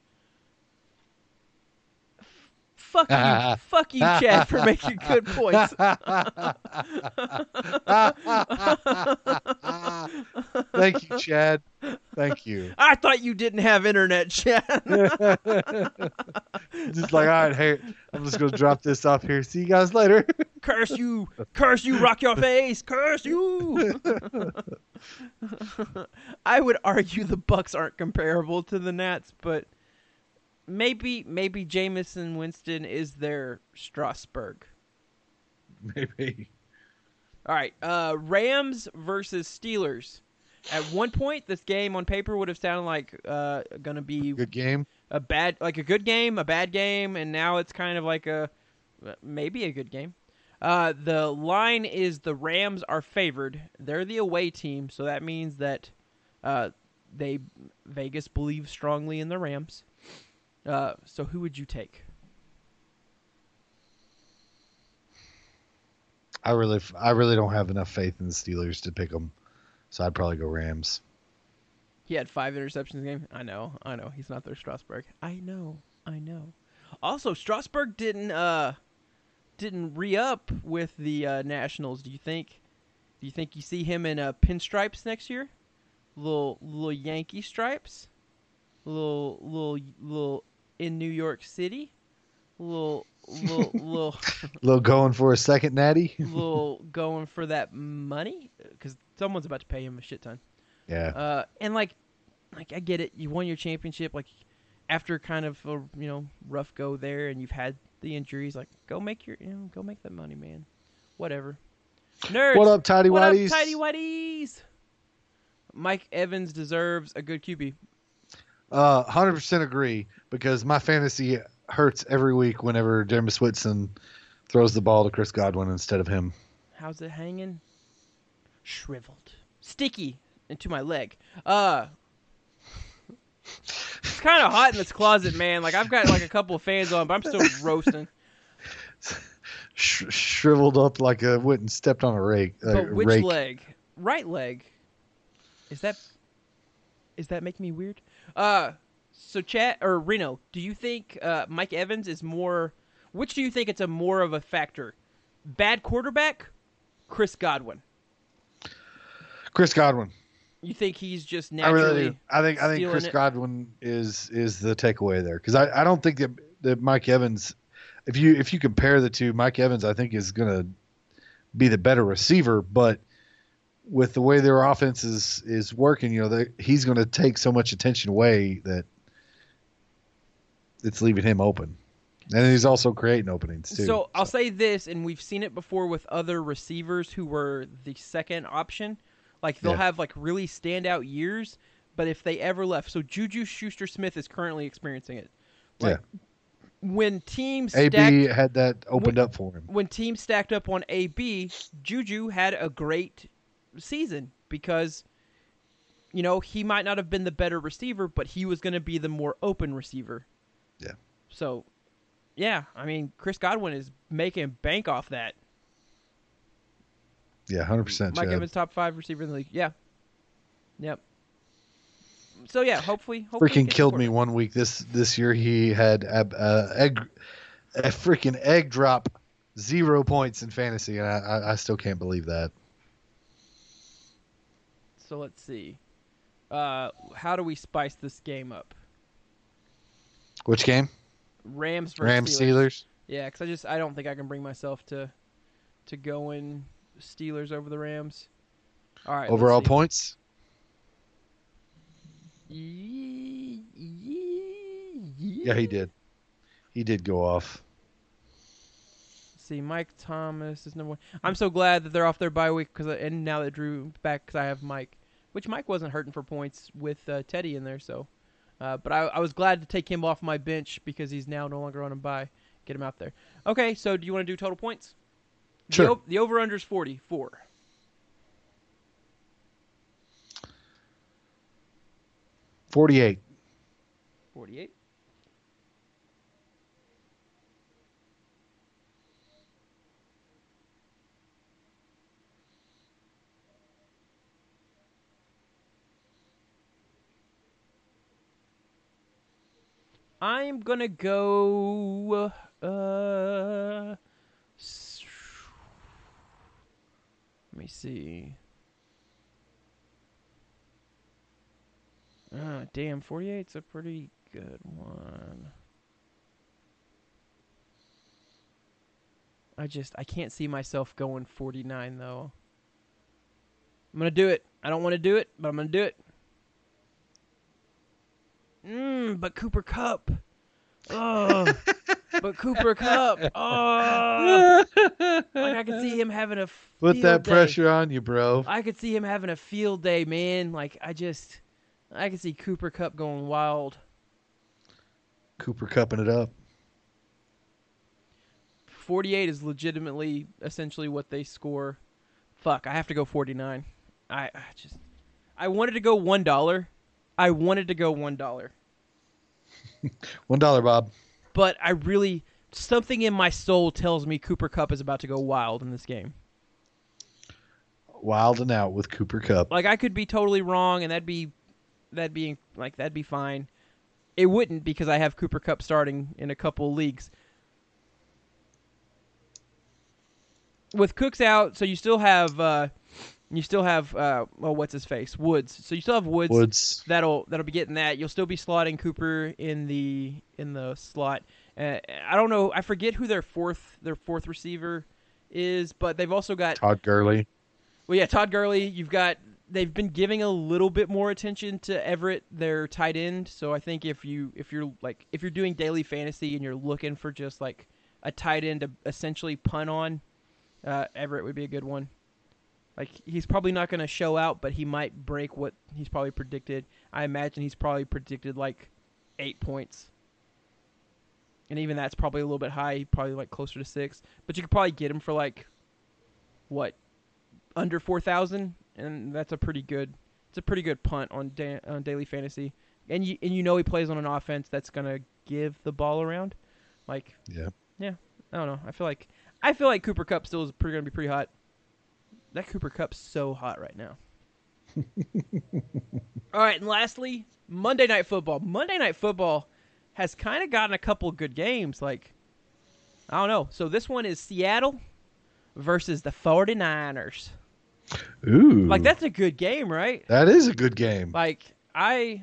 Fuck you, fuck you, Chad, for making good points. Thank you, Chad. Thank you. I thought you didn't have internet, Chad. just like, all right, hey, I'm just gonna drop this off here. See you guys later. curse you, curse you, rock your face, curse you. I would argue the Bucks aren't comparable to the Nats, but maybe maybe Jameis Winston is their Strasburg. Maybe. All right, uh, Rams versus Steelers. At one point, this game on paper would have sounded like uh, going to be Good game. a bad, like a good game, a bad game, and now it's kind of like a maybe a good game. Uh, the line is the Rams are favored. They're the away team, so that means that uh, they Vegas believes strongly in the Rams. Uh, so who would you take? I really, I really don't have enough faith in the Steelers to pick them, so I'd probably go Rams. He had five interceptions in the game. I know, I know. He's not their Strasburg. I know, I know. Also, Strasburg didn't uh didn't re up with the uh, Nationals. Do you think? Do you think you see him in uh, pinstripes next year? Little little Yankee stripes. Little little little in New York City. Little little little Little going for a second natty. little going for that money because someone's about to pay him a shit ton. Yeah. Uh, and like, like I get it. You won your championship. Like, after kind of a you know rough go there, and you've had the injuries. Like, go make your you know go make that money, man. Whatever. Nerds. What up, Tidy whities? What up, tidy whities? Mike Evans deserves a good QB. Uh, hundred percent agree because my fantasy hurts every week whenever Jameis Winston throws the ball to Chris Godwin instead of him. How's it hanging? Shriveled, sticky into my leg. Uh. It's kind of hot in this closet, man. Like I've got like a couple of fans on, but I'm still roasting. Sh- shriveled up like a went and stepped on a rake. Uh, But which rake. leg? Right leg. Is that is that making me weird? Uh so chat or Reno, do you think uh, Mike Evans is more which do you think it's a more of a factor? Bad quarterback, Chris Godwin. Chris Godwin. You think he's just I naturally really do. I think I think Chris it? Godwin is is the takeaway there because I, I don't think that that Mike Evans, if you if you compare the two, Mike Evans I think is gonna be the better receiver, but with the way their offense is is working, you know, he's going to take so much attention away that it's leaving him open, and he's also creating openings too. So I'll say this, and we've seen it before with other receivers who were the second option. Like they'll Yeah. have like really standout years, but if they ever left, so Juju Schuster Smith is currently experiencing it. Like, When teams AB stacked, had that opened up for him. when teams stacked up on AB, Juju had a great season because you know he might not have been the better receiver, but he was going to be the more open receiver. Yeah. So, yeah, I mean Chris Godwin is making bank off that. Yeah, hundred percent. Mike Evans top five receiver in the league. Yeah. Yep. So yeah, hopefully, hopefully freaking killed me one week this this year. He had a, a egg, a freaking egg drop, zero points in fantasy, and I, I still can't believe that. So let's see. Uh, how do we spice this game up? Which game? Rams versus Rams Steelers. Steelers. Yeah, because I just I don't think I can bring myself to to go in Steelers over the Rams. All right. Overall points. Yeah, he did. He did go off. see, Mike Thomas is number one. I'm so glad that they're off their bye week because and now that Drew back because I have Mike, which Mike wasn't hurting for points with uh, Teddy in there. So, uh, but I, I was glad to take him off my bench because he's now no longer on a bye. Get him out there. Okay, so do you want to do total points? Sure. The, o- the over under is 44. Forty-eight. 48. I'm gonna go. Uh, let me see. Ah, damn, 48's a pretty good one. I just I can't see myself going 49 though. I'm gonna do it. I don't want to do it, but I'm gonna do it. Mmm, but Cooper Kupp. Oh, but Cooper Kupp. Oh, like I could see him having a Put that day. pressure on you, bro. I could see him having a field day, man. Like I just, I could see Cooper Kupp going wild. Cooper cupping it up. 48 is legitimately essentially what they score. Fuck, I have to go 49. I, I just I wanted to go $1. I wanted to go $1. One dollar, Bob. But I really something in my soul tells me Cooper Kupp is about to go wild in this game. Wild and out with Cooper Kupp. Like I could be totally wrong and that'd be that'd be like that'd be fine. It wouldn't because I have Cooper Kupp starting in a couple leagues. With Cooks out, so you still have uh you still have uh well what's his face? Woods. So you still have Woods, Woods. that'll that'll be getting that. You'll still be slotting Cooper in the in the slot. Uh, I don't know. I forget who their fourth their fourth receiver is, but they've also got Todd Gurley. well, yeah, Todd Gurley. You've got they've been giving a little bit more attention to Everett, their tight end. So I think if you if you're like if you're doing daily fantasy and you're looking for just like a tight end to essentially punt on, uh, Everett would be a good one. Like he's probably not going to show out, but he might break what he's probably predicted. I imagine he's probably predicted like eight points, and even that's probably a little bit high. Probably like closer to six, but you could probably get him for like what under four thousand, and that's a pretty good. It's a pretty good punt on da- on daily fantasy, and you and you know he plays on an offense that's gonna give the ball around. Like Yeah. Yeah. I don't know. I feel like I feel like Cooper Kupp still is pretty gonna be pretty hot. That Cooper Kupp's so hot right now. All right, and lastly, Monday Night Football. Monday Night Football has kind of gotten a couple good games. Like I don't know. So this one is Seattle versus the 49ers. Ooh. Like that's a good game, right? That is a good game. Like I,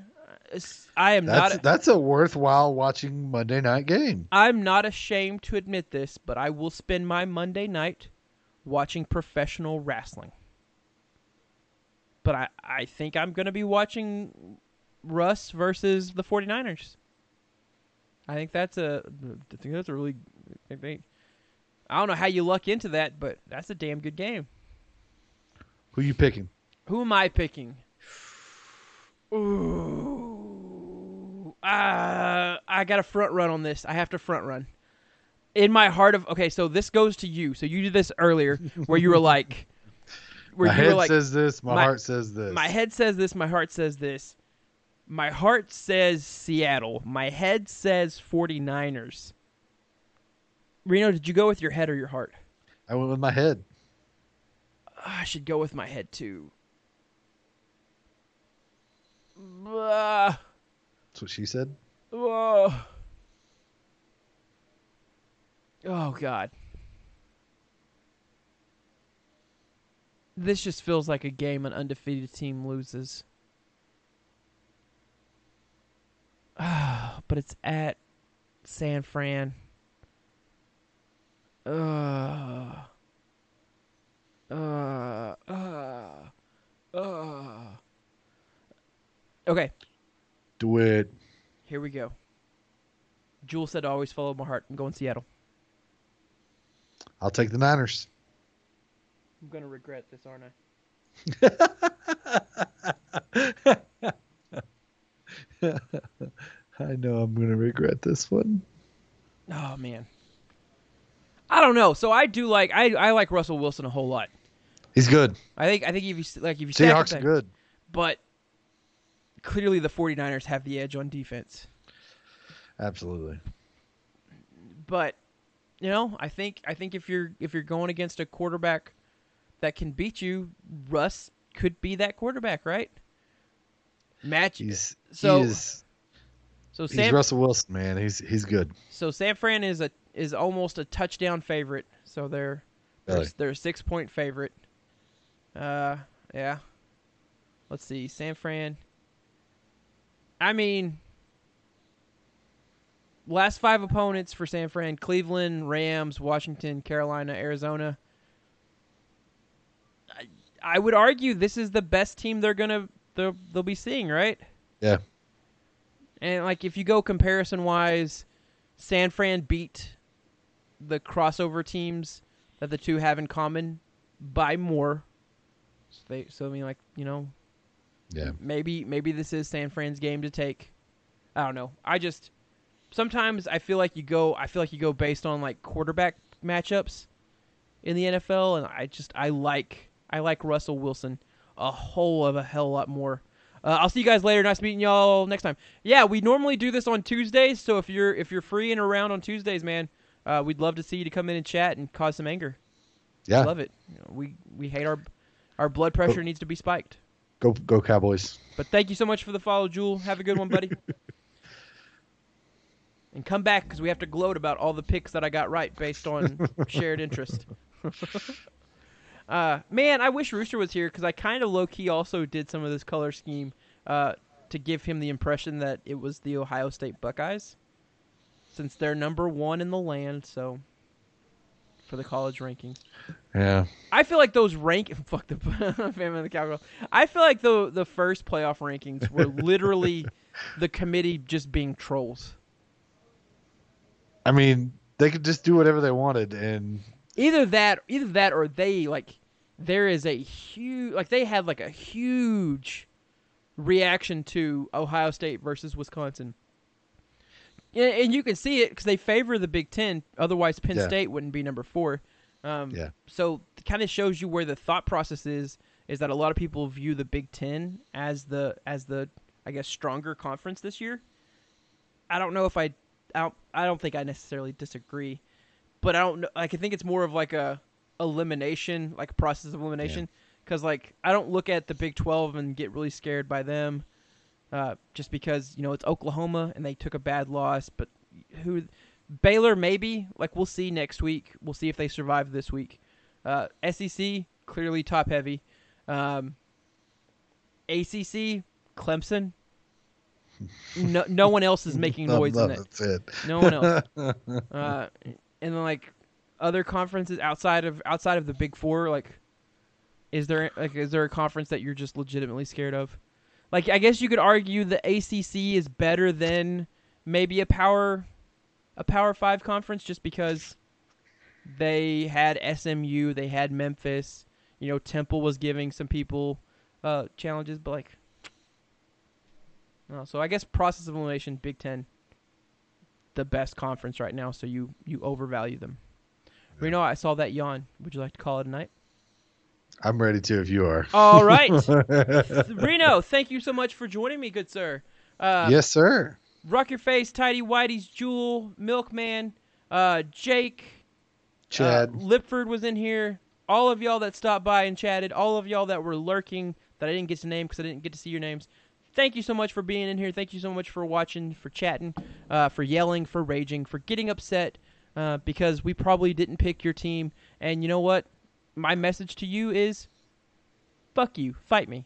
I am That's not. that's a worthwhile watching Monday night game. I'm not ashamed to admit this, but I will spend my Monday night watching professional wrestling. But I, I think I'm going to be watching Russ versus the 49ers. I think that's a I think that's a really I think I don't know how you luck into that, but that's a damn good game. Who you picking? Who am I picking? Ooh, uh, I got a front run on this. I have to front run. In my heart of okay, so this goes to you. So you did this earlier, where you were like, where my you head were like, says this. My, my- heart says this. my head says this, my heart says this. My heart says Seattle. My head says 49ers. Reno, did you go with your head or your heart? I went with my head. I should go with my head too. Uh, That's what she said. oh. Oh God. This just feels like a game an undefeated team loses. but it's at San Fran. Ugh. Uh, uh, uh. Okay. Do it. Here we go. Jewel said, "Always follow my heart." I'm going Seattle. I'll take the Niners. I'm gonna regret this, aren't I? I know I'm gonna regret this one. Oh man. I don't know. So I do like I, I like Russell Wilson a whole lot. He's good. I think I think if you like if you Seahawks are good. but clearly the 49ers have the edge on defense. Absolutely. But you know, I think I think if you're if you're going against a quarterback that can beat you, Russ could be that quarterback, right? Match He's So- he is, so he's Russell Wilson, man. He's he's good. so San Fran is a is almost a touchdown favorite. So they're they're, Really. they're a six point favorite. Uh, yeah. Let's see, San Fran. I mean, last five opponents for San Fran: Cleveland, Rams, Washington, Carolina, Arizona. I, I would argue this is the best team they're gonna they'll, they'll be seeing, right? Yeah. And like if you go comparison wise, San Fran beat the crossover teams that the two have in common by more. So, they, so I mean, like you know, Yeah. maybe maybe this is San Fran's game to take. I don't know. I just sometimes I feel like you go. I feel like you go based on like quarterback matchups in the NFL, and I just I like I like Russell Wilson a whole of a hell lot more. Uh, I'll see you guys later. Nice meeting y'all next time. Yeah, we normally do this on Tuesdays, so if you're if you're free and around on Tuesdays, man, uh, we'd love to see you to come in and chat and cause some anger. Yeah. Love it. You know, we we hate our our blood pressure needs to be spiked. Go go Cowboys. But thank you so much for the follow, Jewel. Have a good one, buddy. and come back because we have to gloat about all the picks that I got right based on shared interest. uh, man, I wish Rooster was here because I kind of low key also did some of this color scheme uh, to give him the impression that it was the Ohio State Buckeyes, since they're number one in the land. So for the college rankings. Yeah. I feel like those rank fuck the family of the cowgirl. I feel like the the first playoff rankings were literally the committee just being trolls. I mean, they could just do whatever they wanted, and Either that, either that, or they like there is a huge like they had like a huge reaction to Ohio State versus Wisconsin. Yeah, and you can see it because they favor the Big Ten. Otherwise, Penn Yeah. State wouldn't be number four. Um, Yeah. So it kind of shows you where the thought process is. Is that a lot of people view the Big Ten as the as the I guess stronger conference this year. I don't know if I I don't, I don't think I necessarily disagree, but I don't know. Like I think it's more of like a elimination, like a process of elimination. Because like I don't look at the Big Twelve and get really scared by them, uh, just because you know it's Oklahoma and they took a bad loss. But who Baylor maybe like we'll see next week. We'll see if they survive this week. Uh, SEC clearly top heavy. Um, ACC Clemson. No, no one else is making noise in it. that's it. No one else. uh, and then like other conferences outside of outside of the Big Four, like is there like is there a conference that you're just legitimately scared of? Like I guess you could argue the AAC is better than maybe a power a Power Five conference just because they had SMU, they had Memphis. You know, Temple was giving some people uh, challenges, but like. No, so I guess process of elimination, Big Ten, the best conference right now, so you you overvalue them. Reno, I saw that yawn. Would you like to call it a night? I'm ready to if you are. All right, Reno, thank you so much for joining me, good sir. Uh, yes, sir. Rock your face, Tidy Whitey's Jewel, Milkman, uh, Jake, Chad. uh, Lipford was in here. All of y'all that stopped by and chatted, all of y'all that were lurking that I didn't get to name because I didn't get to see your names. Thank you so much for being in here. Thank you so much for watching, for chatting, uh, for yelling, for raging, for getting upset uh, because we probably didn't pick your team. And you know what? My message to you is, fuck you, fight me.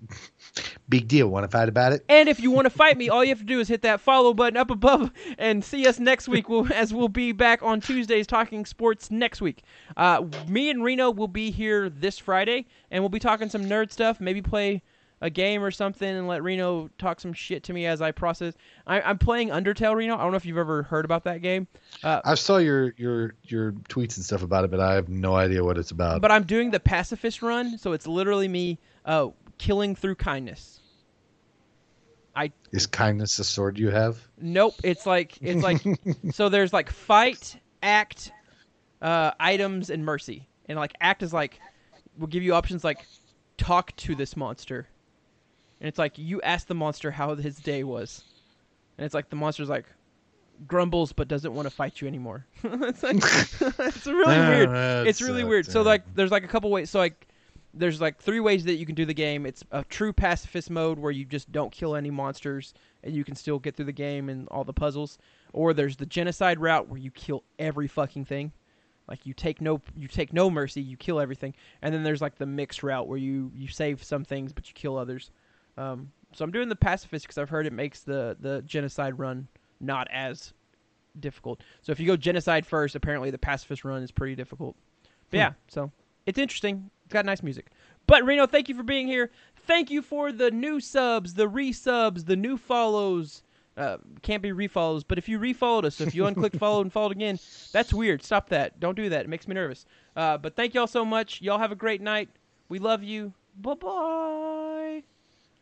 Big deal. Want to fight about it? And if you want to fight me, all you have to do is hit that follow button up above and see us next week. We'll, as we'll be back on Tuesdays talking sports next week. Uh, me and Reno will be here this Friday, and we'll be talking some nerd stuff. Maybe play a game or something and let Reno talk some shit to me as I process. I, I'm playing Undertale Reno. I don't know if you've ever heard about that game, uh, I saw your your your tweets and stuff about it, but I have no idea what it's about. but I'm doing the pacifist run, so it's literally me uh, killing through kindness. I is kindness a sword you have? Nope, it's like it's like so there's like fight, act, uh, items, and mercy. And like act is like will give you options like talk to this monster, and it's like you ask the monster how his day was, and it's like the monster's like grumbles but doesn't want to fight you anymore. it's like it's really Ah, weird. It's really weird. So like there's like a couple ways. So like there's like three ways that you can do the game. It's a true pacifist mode where you just don't kill any monsters and you can still get through the game and all the puzzles. Or there's the genocide route where you kill every fucking thing. Like you take no you take no mercy, you kill everything. And then there's like the mixed route where you you save some things but you kill others. Um, so I'm doing the pacifist because I've heard it makes the the genocide run not as difficult. So if you go genocide first, apparently the pacifist run is pretty difficult. But yeah, so it's interesting. It's got nice music. But Reno, thank you for being here. Thank you for the new subs, the resubs, the new follows. Uh, can't be refollows, but if you refollowed us, if you unclicked follow and followed again, that's weird. Stop that. Don't do that. It makes me nervous. Uh, but thank y'all so much. Y'all have a great night. We love you. Bye bye.